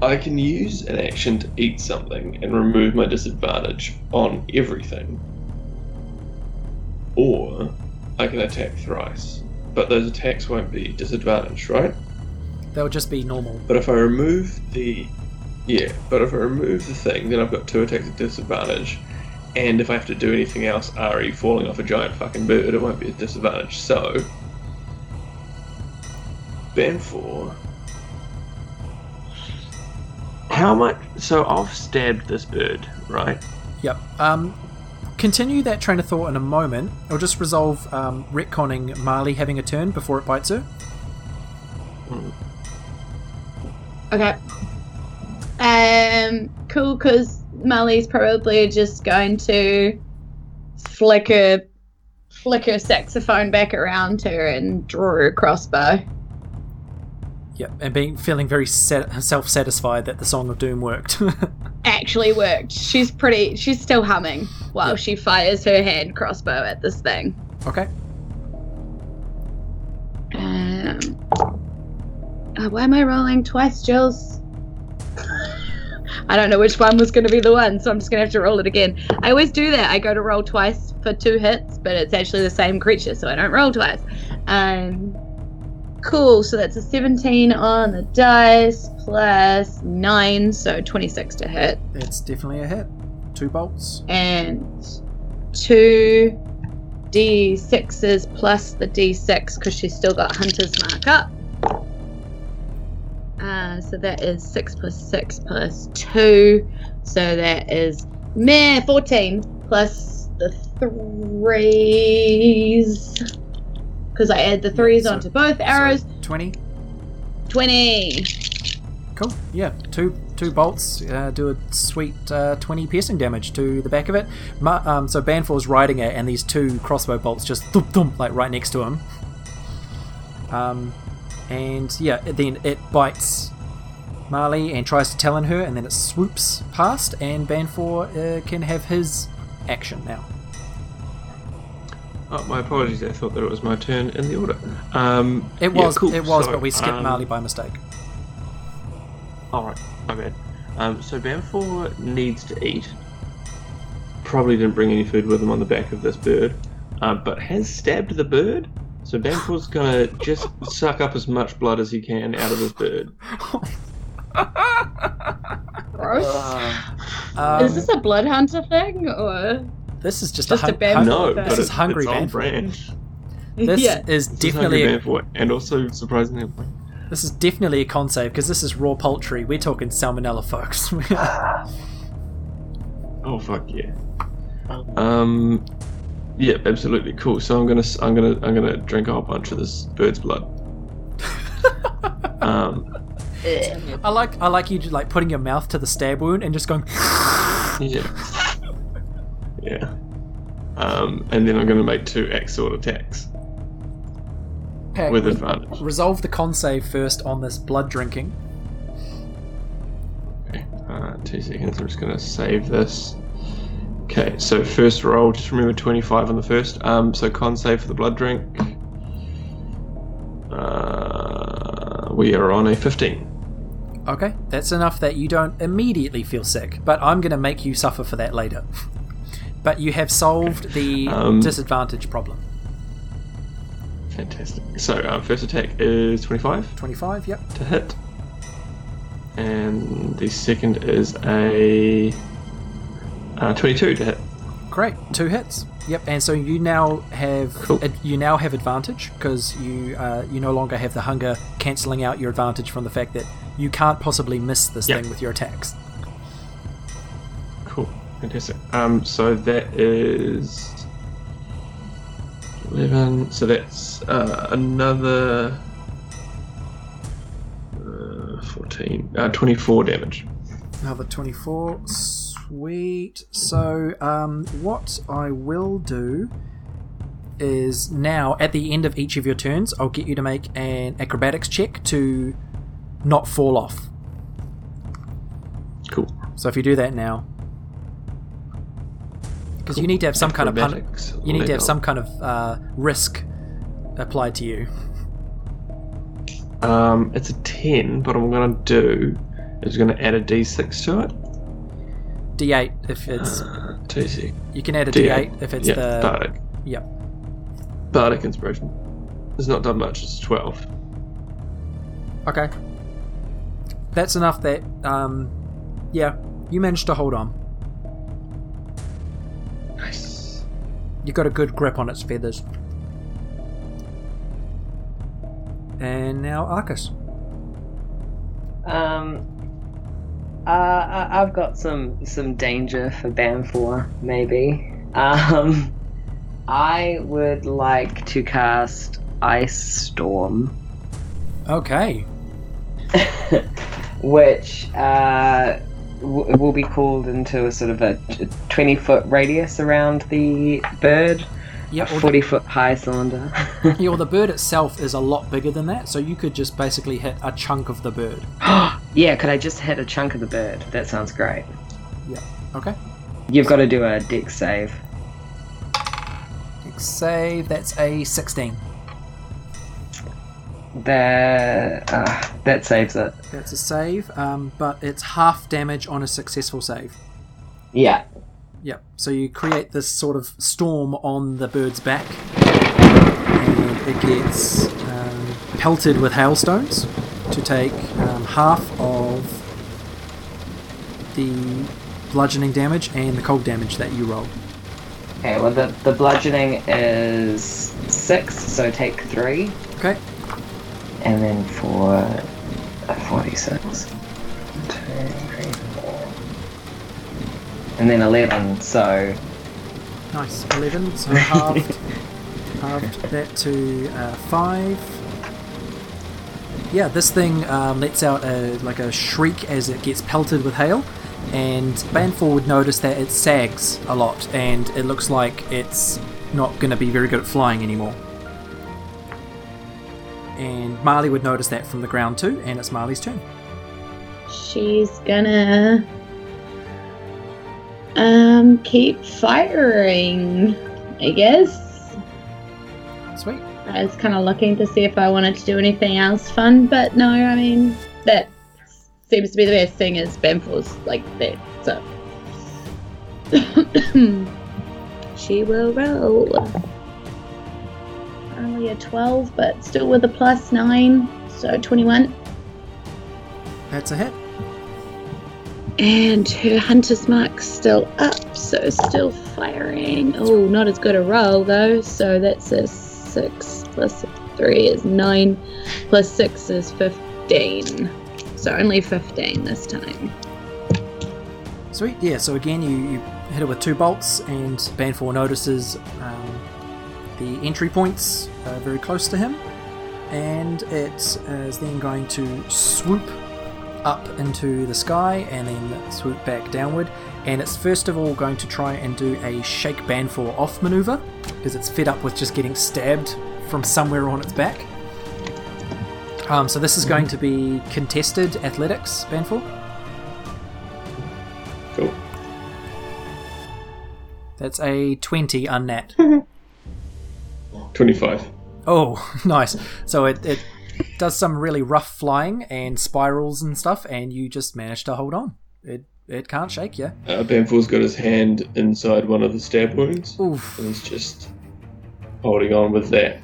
I can use an action to eat something and remove my disadvantage on everything. Or I can attack thrice. But those attacks won't be disadvantaged, right? they'll just be normal. But if I remove the. Yeah, but if I remove the thing, then I've got two attacks at disadvantage. And if I have to do anything else, RE falling off a giant fucking bird, it won't be a disadvantage. So. Banfor. How much. So I've stabbed this bird, right? Yep. Um, continue that train of thought in a moment. I'll just resolve um, retconning Marley having a turn before it bites her. Okay. Um, cool, because Marley's probably just going to flicker, flicker saxophone back around her and draw her crossbow. Yep, and being feeling very sat- self-satisfied that the Song of Doom worked. Actually worked. She's pretty. She's still humming while Yep. she fires her hand crossbow at this thing. okay. Um, uh, why am I rolling twice, Jules? I don't know which one was going to be the one, so I'm just going to have to roll it again. I always do that. I go to roll twice for two hits, but it's actually the same creature, so I don't roll twice. Um, cool. So that's a 17 on the dice plus nine, so 26 to hit, It's definitely a hit. Two bolts. and two d6s plus the d6 because she's still got hunter's mark up. Uh, so that is 6 plus 6 plus 2. So that is meh, 14 plus the 3s. Because I add the 3s so- onto both arrows. So, Twenty. 20. Cool. Yeah, two two bolts uh, do a sweet uh, twenty piercing damage to the back of it. Ma- um, so Banfor's riding it, and these two crossbow bolts just thump thump like right next to him. Um, and yeah, then it bites Marley and tries to talon her, and then it swoops past, and Banfor uh, can have his action now. Oh, my apologies. I thought that it was my turn in the order. Um, It yeah, was, cool. it was, So, but we skipped um, Marley by mistake. Alright, my bad. Um, so Banfor needs to eat. Probably didn't bring any food with him on the back of this bird, uh, but has stabbed the bird. So Banfor's gonna just suck up as much blood as he can out of this bird. Gross. Um, is this a blood hunter thing? Or. This is just, just a, a hun- Banfor hun- no, but this is hungry it's on Banfor. brand. This yeah. is This definitely hungry a, Banfor, and also surprisingly. this is definitely a con save because this is raw poultry. We're talking salmonella, folks. Oh fuck yeah. Um, yeah, absolutely cool. So I'm gonna s- I'm gonna I'm gonna drink a whole bunch of this bird's blood. um, I like I like you like putting your mouth to the stab wound and just going. yeah, yeah. Um, and then I'm gonna make two axe sword attacks Okay, with advantage. Resolve the con save first on this blood drinking. Okay, uh, two seconds. I'm just gonna save this. Okay, so first roll. Just remember 25 on the first. Um, so con save for the blood drink. Uh, we are on a 15. Okay, that's enough that you don't immediately feel sick, but I'm going to make you suffer for that later. But you have solved the Um, disadvantage problem. Fantastic. So uh, first attack is 25 25, yep. to hit, and the second is a uh, 22 to hit. Great, two hits. Yep, and so you now have Cool. ad- you now have advantage because you uh, you no longer have the hunger cancelling out your advantage from the fact that you can't possibly miss this Yep. thing with your attacks. Fantastic. Um, so that is 11. So that's uh, another uh, 14, uh, 24 damage. Another 24. Sweet. So, um, what I will do is now, at the end of each of your turns, I'll get you to make an acrobatics check to not fall off. Cool. So, if you do that now. Because you need to have some kind of pun- you need to have some kind of uh, risk applied to you. Um, it's a 10, but what I'm going to do is going to add a d6 to it. D8 if it's Uh, two you can add a D8. D8 if it's yeah, the Bardic. yep. Bardic inspiration. It's not done much, it's 12. Okay. That's enough that, um, yeah, you managed to hold on. Nice. You got a good grip on its feathers. And now Arcus. Um, uh, I- I've got some some danger for Banfor, maybe. Um, I would like to cast Ice Storm, Okay. which uh, w- will be called into a sort of a twenty foot radius around the bird, Yeah, a or the, forty foot high cylinder. yeah, or the bird itself is a lot bigger than that, so you could just basically hit a chunk of the bird. yeah, could I just hit a chunk of the bird? That sounds great. Yeah, okay. You've got to do a dex save. Dex Save, that's a 16. That uh, that saves it. That's a save, um, but it's half damage on a successful save. Yeah. Yep. So you create this sort of storm on the bird's back, and it gets um, pelted with hailstones to take um, half of the bludgeoning damage and the cold damage that you roll. Okay, well, the, the bludgeoning is six, so take three, Okay. And then for uh, 46. Two, three, four. And then 11, so. Nice. 11. So halved, halved that to uh, 5. Yeah, this thing um, lets out a, like a shriek as it gets pelted with hail, and Banfor would notice that it sags a lot, and it looks like it's not going to be very good at flying anymore. And Marley would notice that from the ground too, and it's Marley's turn. She's gonna um keep firing, I guess. Sweet. I was kind of looking to see if I wanted to do anything else fun, but no, I mean that seems to be the best thing is Banfor's like that. So she will roll. Only a twelve, but still with a plus nine, so twenty-one. That's a hit. And her hunter's mark's still up, so still firing. Oh, not as good a roll though. So that's a six plus three is nine, plus six is fifteen. So only fifteen this time. Sweet. Yeah. So again, you, you hit it with two bolts, and Banfor notices um, the entry points uh, very close to him, and it is then going to swoop up into the sky and then swoop back downward. And it's first of all going to try and do a shake Banfor off maneuver because it's fed up with just getting stabbed from somewhere on its back. Um, so this is going to be contested athletics, Banfor. Cool. That's a 20 unnat. 25. Oh, nice. So it, it does some really rough flying and spirals and stuff, and you just manage to hold on. It it can't shake you. Uh, Banfor's got his hand inside one of the stab wounds, Oof, and he's just holding on with that.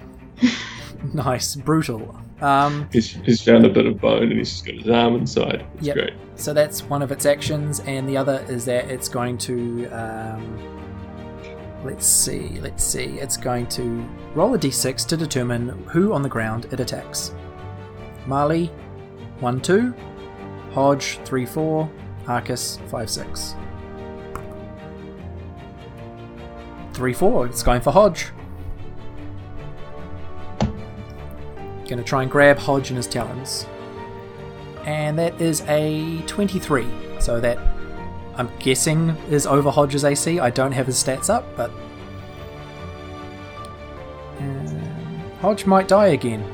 nice, brutal. Um, He's, he's found a bit of bone, and he's just got his arm inside. It's Yep. great. so that's one of its actions, and the other is that it's going to. Um, let's see, let's see. It's going to roll a d6 to determine who on the ground it attacks. Marley, 1 2. Hodge, 3 4. Arcus, 5 6. 3 4. It's going for Hodge. Gonna try and grab Hodge in his talons. And that is a 23. So that, I'm guessing, is over Hodge's AC. I don't have his stats up, but. Um, Hodge might die again.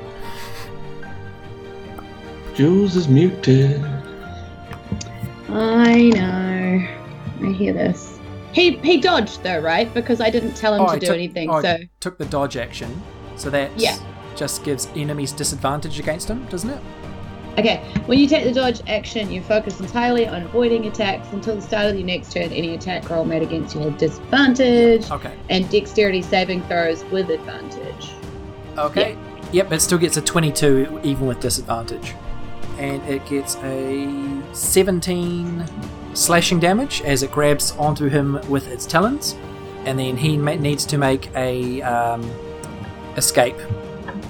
Jules is muted. I know. I hear this. He he dodged though, right? Because I didn't tell him Oh, to I do took- anything. oh, I so took the dodge action. So that Yeah. just gives enemies disadvantage against him, doesn't it? Okay, when you take the dodge action, you focus entirely on avoiding attacks until the start of your next turn. Any attack roll made against you had disadvantage, Okay. and dexterity saving throws with advantage. Okay. Yep, it still gets a 22 even with disadvantage. And it gets a 17 slashing damage as it grabs onto him with its talons. And then he ma- needs to make a um, escape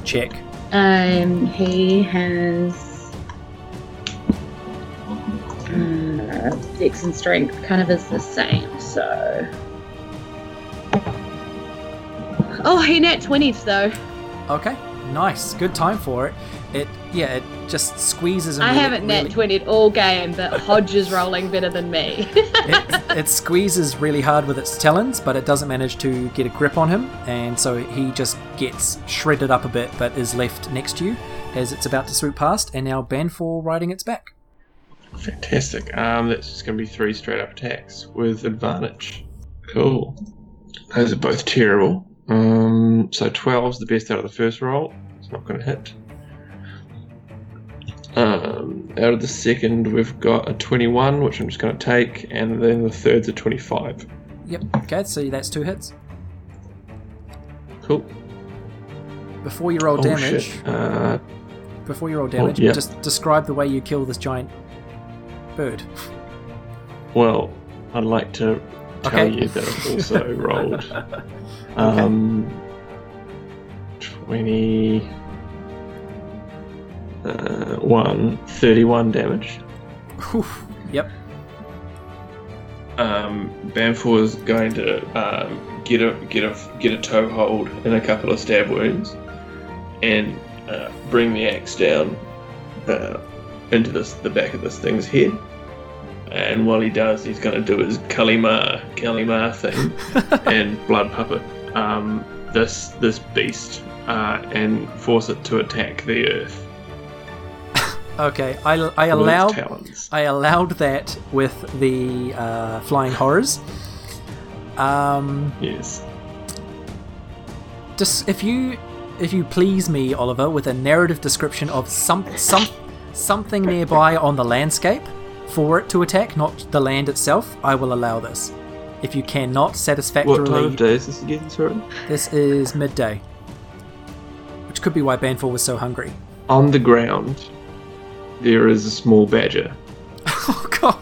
check. Um, he has uh, dex and strength kind of is the same, so. Oh, he net 20s though. Okay, nice. Good time for it. It yeah, it just squeezes him. I really- haven't net really- 20 all game, but Hodge is rolling better than me. it, it squeezes really hard with its talons, but it doesn't manage to get a grip on him, and so he just gets shredded up a bit, but is left next to you as it's about to swoop past, and now Banfor riding its back. Fantastic. Um, that's just going to be three straight up attacks with advantage. Cool. Those are both terrible. Um, so 12's the best out of the first roll. It's not going to hit. Um, out of the second, we've got a 21, which I'm just going to take, and then the third's a 25. Yep. Okay, so that's two hits. Cool. Before you roll Oh, damage, shit. Uh, before you roll damage, yeah. just describe the way you kill this giant bird. well, I'd like to tell Okay. you that I've also rolled um, 20. Uh, 1, 31 damage. Whew. Yep. Um, Banfor is going to um, get a get a get a toe hold and a couple of stab wounds, and uh, bring the axe down uh, into this the back of this thing's head. And while he does, he's going to do his Kalima Kalima thing and blood puppet um, this this beast uh, and force it to attack the earth. Okay, I, I allowed. I allowed that with the uh, flying horrors. Um, Yes. just if you if you please me, Oliver, with a narrative description of some some something nearby on the landscape for it to attack, not the land itself, I will allow this. If you cannot satisfactorily. What time of day is this again? Sorry. this is midday, which could be why Banfor was so hungry. On the ground, there is a small badger. Oh God!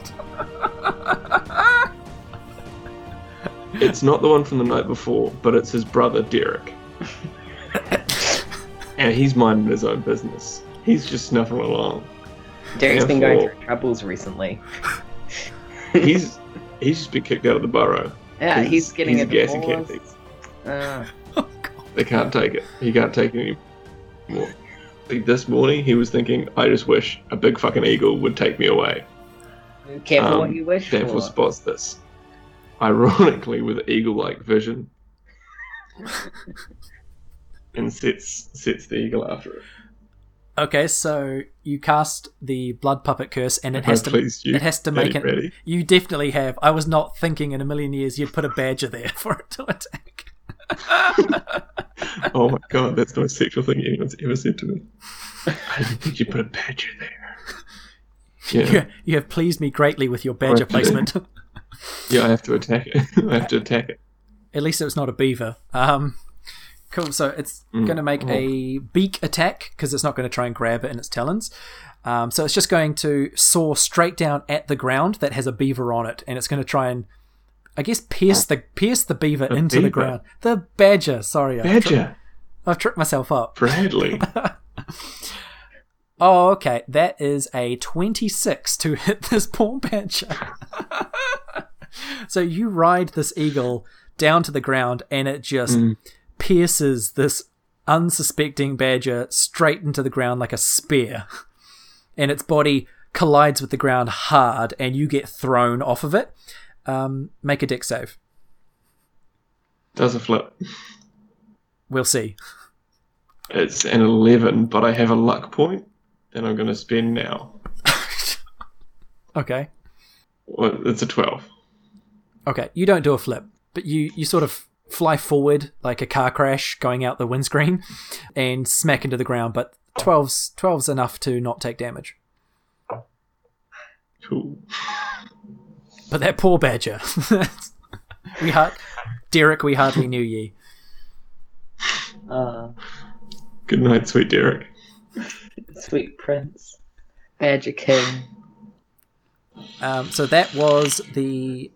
It's not the one from the night before, but it's his brother Derek. and he's minding his own business. He's just snuffing along. Derek's been going through troubles recently. He's he's just been kicked out of the burrow. Yeah, he's getting he's a a gassy divorce. cat. Uh, Oh They can't take it. He can't take it anymore. Like this morning, he was thinking, "I just wish a big fucking eagle would take me away." careful Um, what you wish Danforth for. spots this, ironically with eagle-like vision, and sets sets the eagle after it. Okay, so you cast the blood puppet curse, and it has to pleased you? it has to make it. ready? You definitely have. I was not thinking in a million years you'd put a badger there for it to attack. Oh my god, that's the most sexual thing anyone's ever said to me. I didn't think you put a badger there. You, Yeah, you have pleased me greatly with your badger placement. yeah. I have to attack it. I have to attack it. At least it's not a beaver. Um, cool. So it's Mm. going to make a beak attack because it's not going to try and grab it in its talons. Um, so it's just going to soar straight down at the ground that has a beaver on it, and it's going to try and, I guess, pierce the pierce the beaver The into the ground. The badger. Sorry, I've, tri- Badger, I've tricked myself up. Bradley. Oh, okay. That is a 26 to hit this poor badger. so you ride this eagle down to the ground and it just Mm. Pierces this unsuspecting badger straight into the ground like a spear. And its body collides with the ground hard and you get thrown off of it. Um, make a dex save. Does a flip. We'll see. It's an eleven, but I have a luck point, and I'm going to spend now. Okay. Well, it's a twelve. Okay, you don't do a flip, but you you sort of fly forward like a car crash going out the windscreen and smack into the ground, but 12's 12's enough to not take damage. Cool. But that poor badger. we ha- Derek, we hardly knew ye. Uh, Good night, sweet Derek. sweet prince. Badger King. Um, so that was the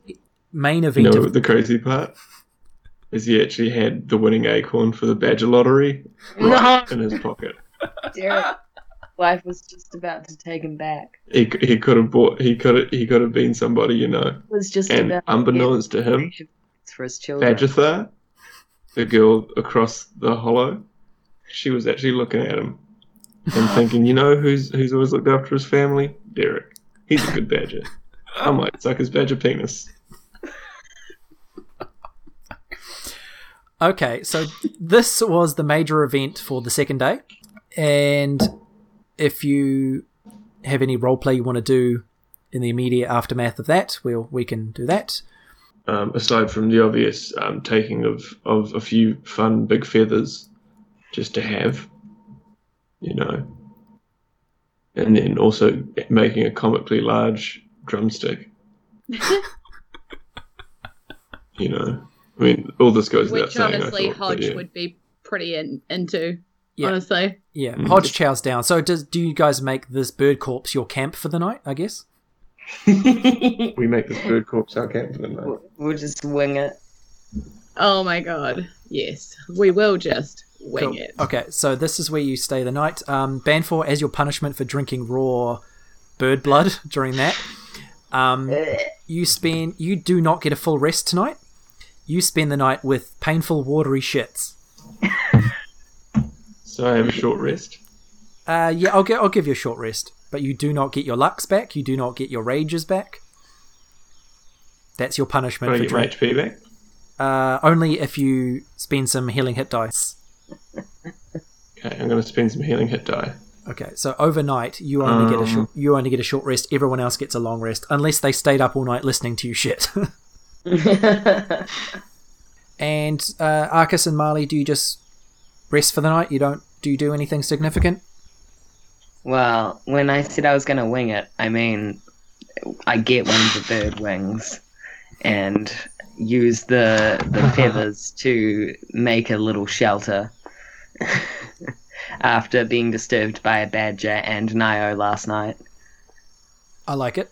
main You event know of the crazy part is he actually had the winning acorn for the Badger lottery right in his pocket. Derek. Life was just about to take him back. He, he could have bought. He could have. He could have been somebody, you know. was just And about unbeknownst to him, for his children. Badgerthar, the girl across the hollow, she was actually looking at him and thinking, you know, who's who's always looked after his family? Derek. He's a good badger. I might suck his badger penis. Okay, so this was the major event for the second day. And if you have any roleplay you want to do in the immediate aftermath of that, we'll, we can do that. Um, aside from the obvious um, taking of, of a few fun big feathers just to have, you know. And then also making a comically large drumstick. you know. I mean, all this goes without Which saying. I honestly, thought, Hodge yeah. would be pretty in, into. Yeah. Honestly, Yeah, Mm. Hodge chows down. So does do you guys make this bird corpse your camp for the night, I guess? We make this bird corpse our camp for the night. We'll- we'll just wing it. oh my god, yes, we will just wing Cool. it. Okay, so this is where you stay the night. Um, Banfor, as your punishment for drinking raw bird blood during that, um, you spend you do not get a full rest tonight. You spend the night with painful watery shits. So I have a short rest. Uh, yeah, I'll get I'll give you a short rest, but you do not get your lucks back. You do not get your rages back. That's your punishment Can I for get my drink. HP back? Uh, only if you spend some healing hit dice. Okay, I'm going to spend some healing hit die. Okay, so overnight you only get a Um. short you only get a short rest. Everyone else gets a long rest, unless they stayed up all night listening to you shit. and uh, Arcus and Marley, do you just rest for the night? You don't do you do anything significant? well, when I said I was gonna wing it, I mean I get one of the bird wings and use the the feathers to make a little shelter. After being disturbed by a badger and Nio last night. I like it.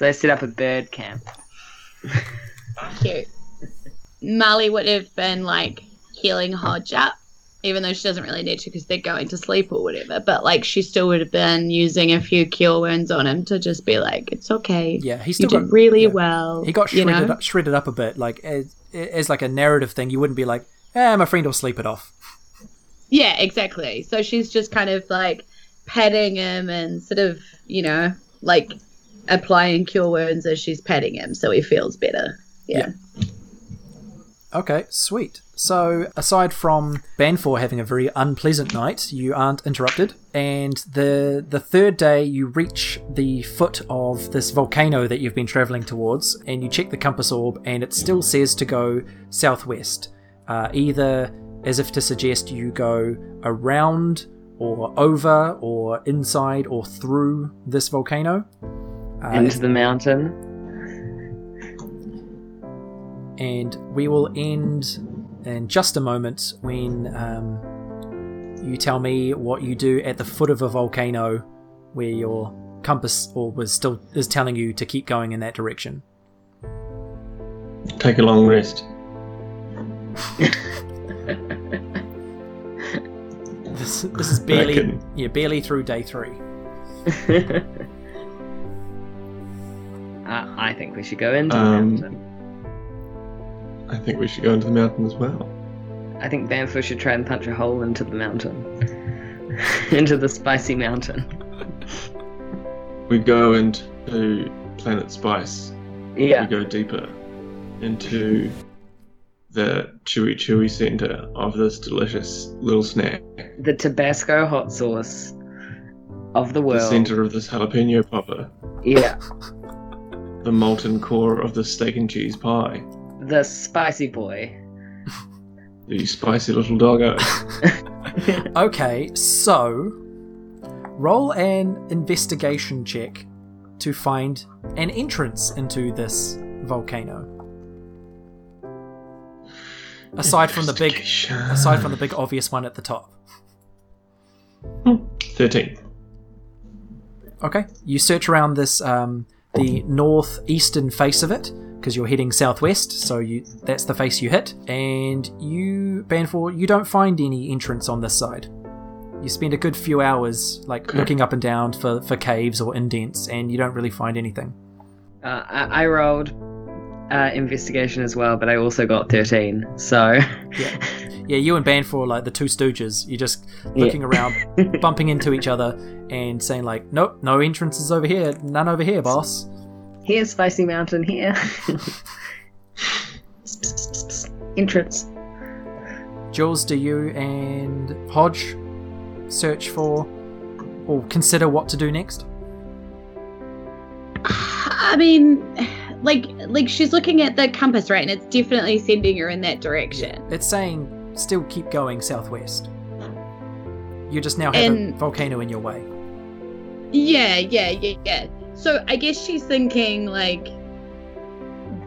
So they set up a bird camp. Cute. Marley would have been like healing Hodge up, even though she doesn't really need to because they're going to sleep or whatever. But like she still would have been using a few cure wounds on him to just be like, it's okay. Yeah, he You still did really yeah. well. He got you shredded know? up, shredded up a bit, like as, as like a narrative thing. You wouldn't be like, "Eh, my friend will sleep it off." Yeah, exactly. So she's just kind of like patting him and sort of, you know, like applying cure wounds as she's patting him so he feels better. Yeah. Okay, sweet. So, aside from Banfor having a very unpleasant night, you aren't interrupted. And the the third day, you reach the foot of this volcano that you've been traveling towards, and you check the compass orb, and it still says to go southwest, uh, either as if to suggest you go around or over, or inside, or through this volcano. Uh, Into the mountain. and we will end in just a moment when um, you tell me what you do at the foot of a volcano where your compass or was still is telling you to keep going in that direction. Take a long rest. This, this is barely yeah barely through day three. think we should go into Um, the mountain. I think we should go into the mountain as well. I think Banfor should try and punch a hole into the mountain. into the spicy mountain. We go into Planet Spice. Yeah. We go deeper into the chewy chewy center of this delicious little snack. The Tabasco hot sauce of the world. The center of this jalapeno popper. Yeah. The molten core of the steak and cheese pie. The spicy boy. The spicy little doggo. Okay, so roll an investigation check to find an entrance into this volcano. Aside from the big aside from the big obvious one at the top. 13. Okay, you search around this um, the northeastern face of it because you're heading southwest, so you that's the face you hit, and you Banfor you don't find any entrance on this side. You spend a good few hours like Okay. looking up and down for, for caves or indents, and you don't really find anything. Uh, I, I rolled uh, investigation as well, but I also got 13. So. Yeah, you and Banfor are like the two stooges. You're just Yeah. looking around, bumping into each other, and saying like, "Nope, no entrances over here, none over here, boss." Here's Spicy Mountain here. Entrance. Jules, do you and Hodge search for or consider what to do next? I mean, like like she's looking at the compass, right? And it's definitely sending her in that direction. It's saying still keep going southwest. You just now have a volcano in your way. Yeah, yeah, yeah, yeah. So I guess she's thinking like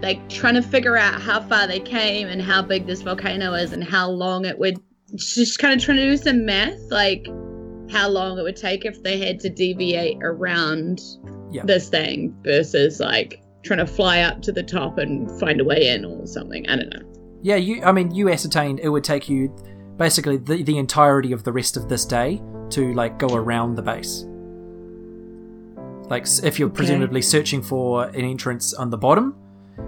like trying to figure out how far they came and how big this volcano is and how long it would she's kind of trying to do some math like how long it would take if they had to deviate around Yeah. this thing versus like trying to fly up to the top and find a way in or something. I don't know. Yeah, you. I mean, you ascertained it would take you basically the, the entirety of the rest of this day to like go around the base. Like if you're Okay. presumably searching for an entrance on the bottom,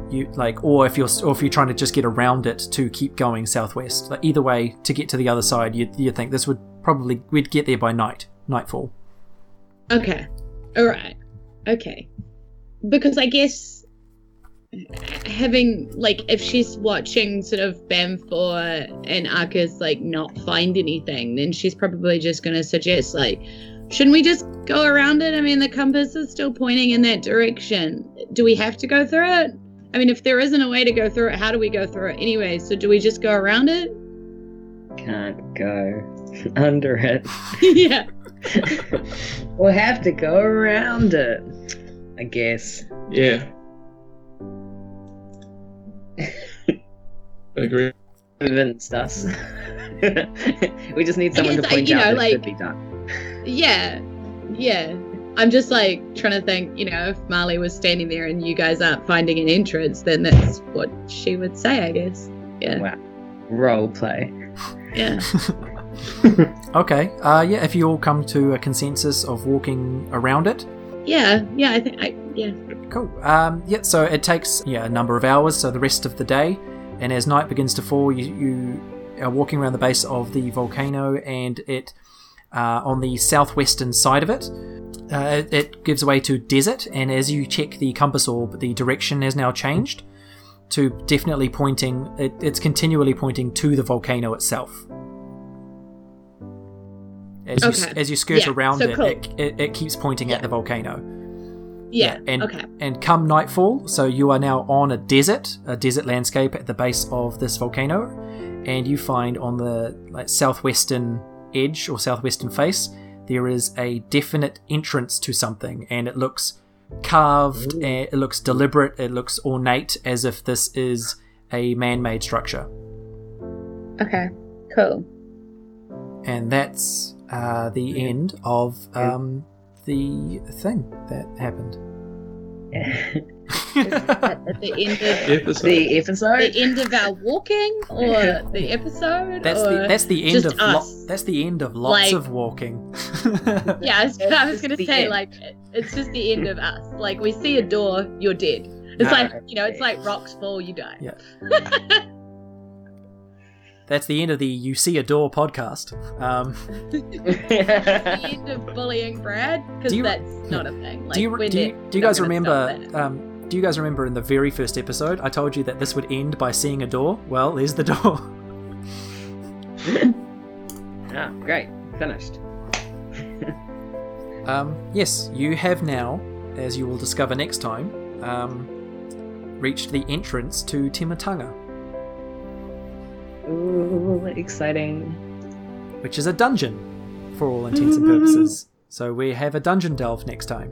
you like, or if you're or if you're trying to just get around it to keep going southwest. Like either way, to get to the other side, you you think this would probably we'd get there by night, nightfall. Okay. All right. Okay. Because I guess having like if she's watching sort of Banfor and Arcus like not find anything, then she's probably just gonna suggest like shouldn't we just go around it? I mean the compass is still pointing in that direction. Do we have to go through it? I mean if there isn't a way to go through it, how do we go through it anyway? So do we just go around it? Can't go under it. yeah. we'll have to go around it. I guess. Yeah. Agree. Convinced us. we just need someone to guess, I- point you out know, that like- should be done. Yeah. Yeah. I'm just like trying to think, you know, if Marley was standing there and you guys aren't finding an entrance, then that's what she would say, I guess. Yeah. Wow. Role play. Yeah. Okay. Uh, yeah. If you all come to a consensus of walking around it, Yeah. Yeah. I think I, yeah. Cool. Um, yeah, so it takes yeah a number of hours, so the rest of the day, and as night begins to fall, you, you are walking around the base of the volcano, and it uh, on the southwestern side of it, uh, it, gives way to desert, and as you check the compass orb, the direction has now changed to definitely pointing. It, it's continually pointing to the volcano itself. As you, Okay. as you skirt Yeah, around so it, cool. it, it, it keeps pointing Yeah. at the volcano. Yeah. and okay. and come nightfall, so you are now on a desert, a desert landscape at the base of this volcano, and you find on the like southwestern edge or southwestern face, there is a definite entrance to something, and it looks carved, Ooh. and it looks deliberate, it looks ornate, as if this is a man made structure. Okay. Cool. And that's uh, the end of um, the thing that happened. At, at the end of Episode. the episode. the end of our walking or the episode? That's or... the that's the end just of lo- us. that's the end of lots Like- of walking. Yeah, I was, I was gonna say end. like it's just the end of us. Like we see a door, you're dead. It's Ah, like you know, it's like rocks fall, you die. Yeah. That's the end of the You See a Door podcast. Um, the end of bullying Brad because Do you- that's not a thing. Like, do you do you, do you guys remember? Um, do you guys remember in the very first episode I told you that this would end by seeing a door? Well, there's the door. ah, great. Finished. Um, yes, you have now, as you will discover next time, um, reached the entrance to Timatanga, Ooh, exciting. which is a dungeon for all intents and purposes. So we have a dungeon delve next time.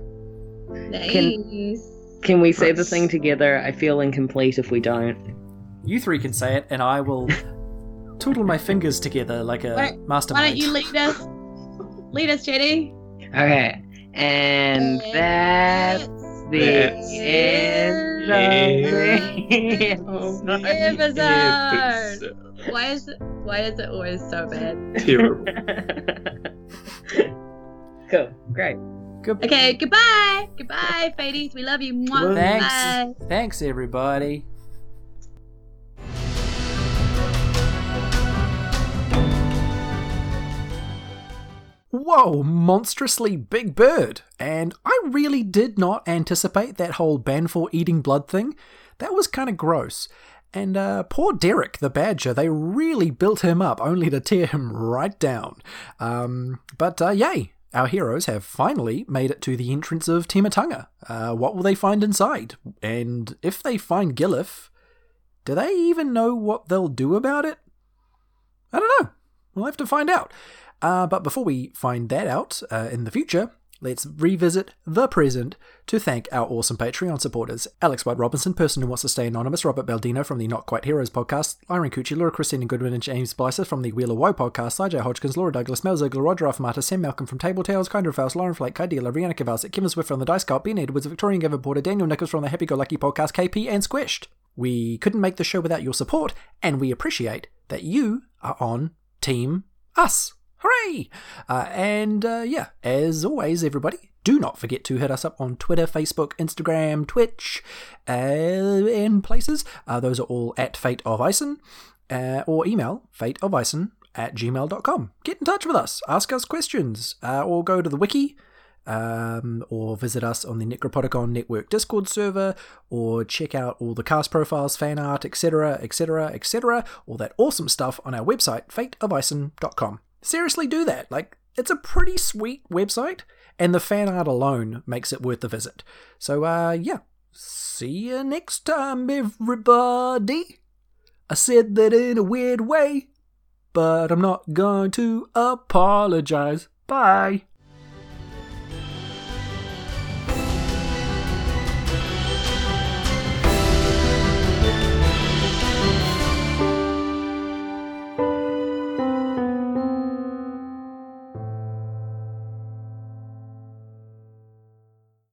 Nice. Can we say the thing together? I feel incomplete if we don't. You three can say it, and I will twiddle my fingers together like a Why- mastermind. Why don't you lead us? Lead us, Jetty. Okay. And that's the end it. of the Episode. Why is it? Why is it always so bad? Terrible. cool. Great. Good. Okay, goodbye. Goodbye, Fadies. We love you. Mwah. Thanks. Bye. Thanks, everybody. Whoa, monstrously big bird. And I really did not anticipate that whole Banfor eating blood thing. That was kind of gross. And uh, poor Derek, the badger, they really built him up only to tear him right down. Um, but uh, yay, our heroes have finally made it to the entrance of Timatanga. Uh, what will they find inside? And if they find Gillif, do they even know what they'll do about it? I don't know. We'll have to find out. Uh, but before we find that out uh, in the future, let's revisit the present to thank our awesome Patreon supporters Alex White Robinson, person who wants to stay anonymous, Robert Baldino from the Not Quite Heroes podcast, Irene Cucci, Laura Christina Goodwin, and James Blyser from the Wheel of Woe podcast, Sajay Hodgkins, Laura Douglas, Mel Ziegler, Roger Affamata, Sam Malcolm from Table Tales, Kinder Faust, Lauren Flake, Kai Dealer, Rihanna Kavals, Kevin Swift from the Dice Cult, Ben Edwards, Victorian Gavin Porter, Daniel Nichols from the Happy Go Lucky podcast, KP, and Squished. We couldn't make the show without your support, and we appreciate that you are on Team Us. Hooray! Uh, and uh, yeah, as always, everybody, do not forget to hit us up on Twitter, Facebook, Instagram, Twitch, uh, and places. Uh, those are all at Fate of Ison, uh, or email fateofison at gmail.com. Get in touch with us, ask us questions, uh, or go to the wiki. Um, or visit us on the Necropodicon Network Discord server, or check out all the cast profiles, fan art, etc., etc., etc., all that awesome stuff on our website, fateofison.com. Seriously, do that. Like, it's a pretty sweet website, and the fan art alone makes it worth the visit. So, uh, yeah. See you next time, everybody. I said that in a weird way, but I'm not going to apologize. Bye.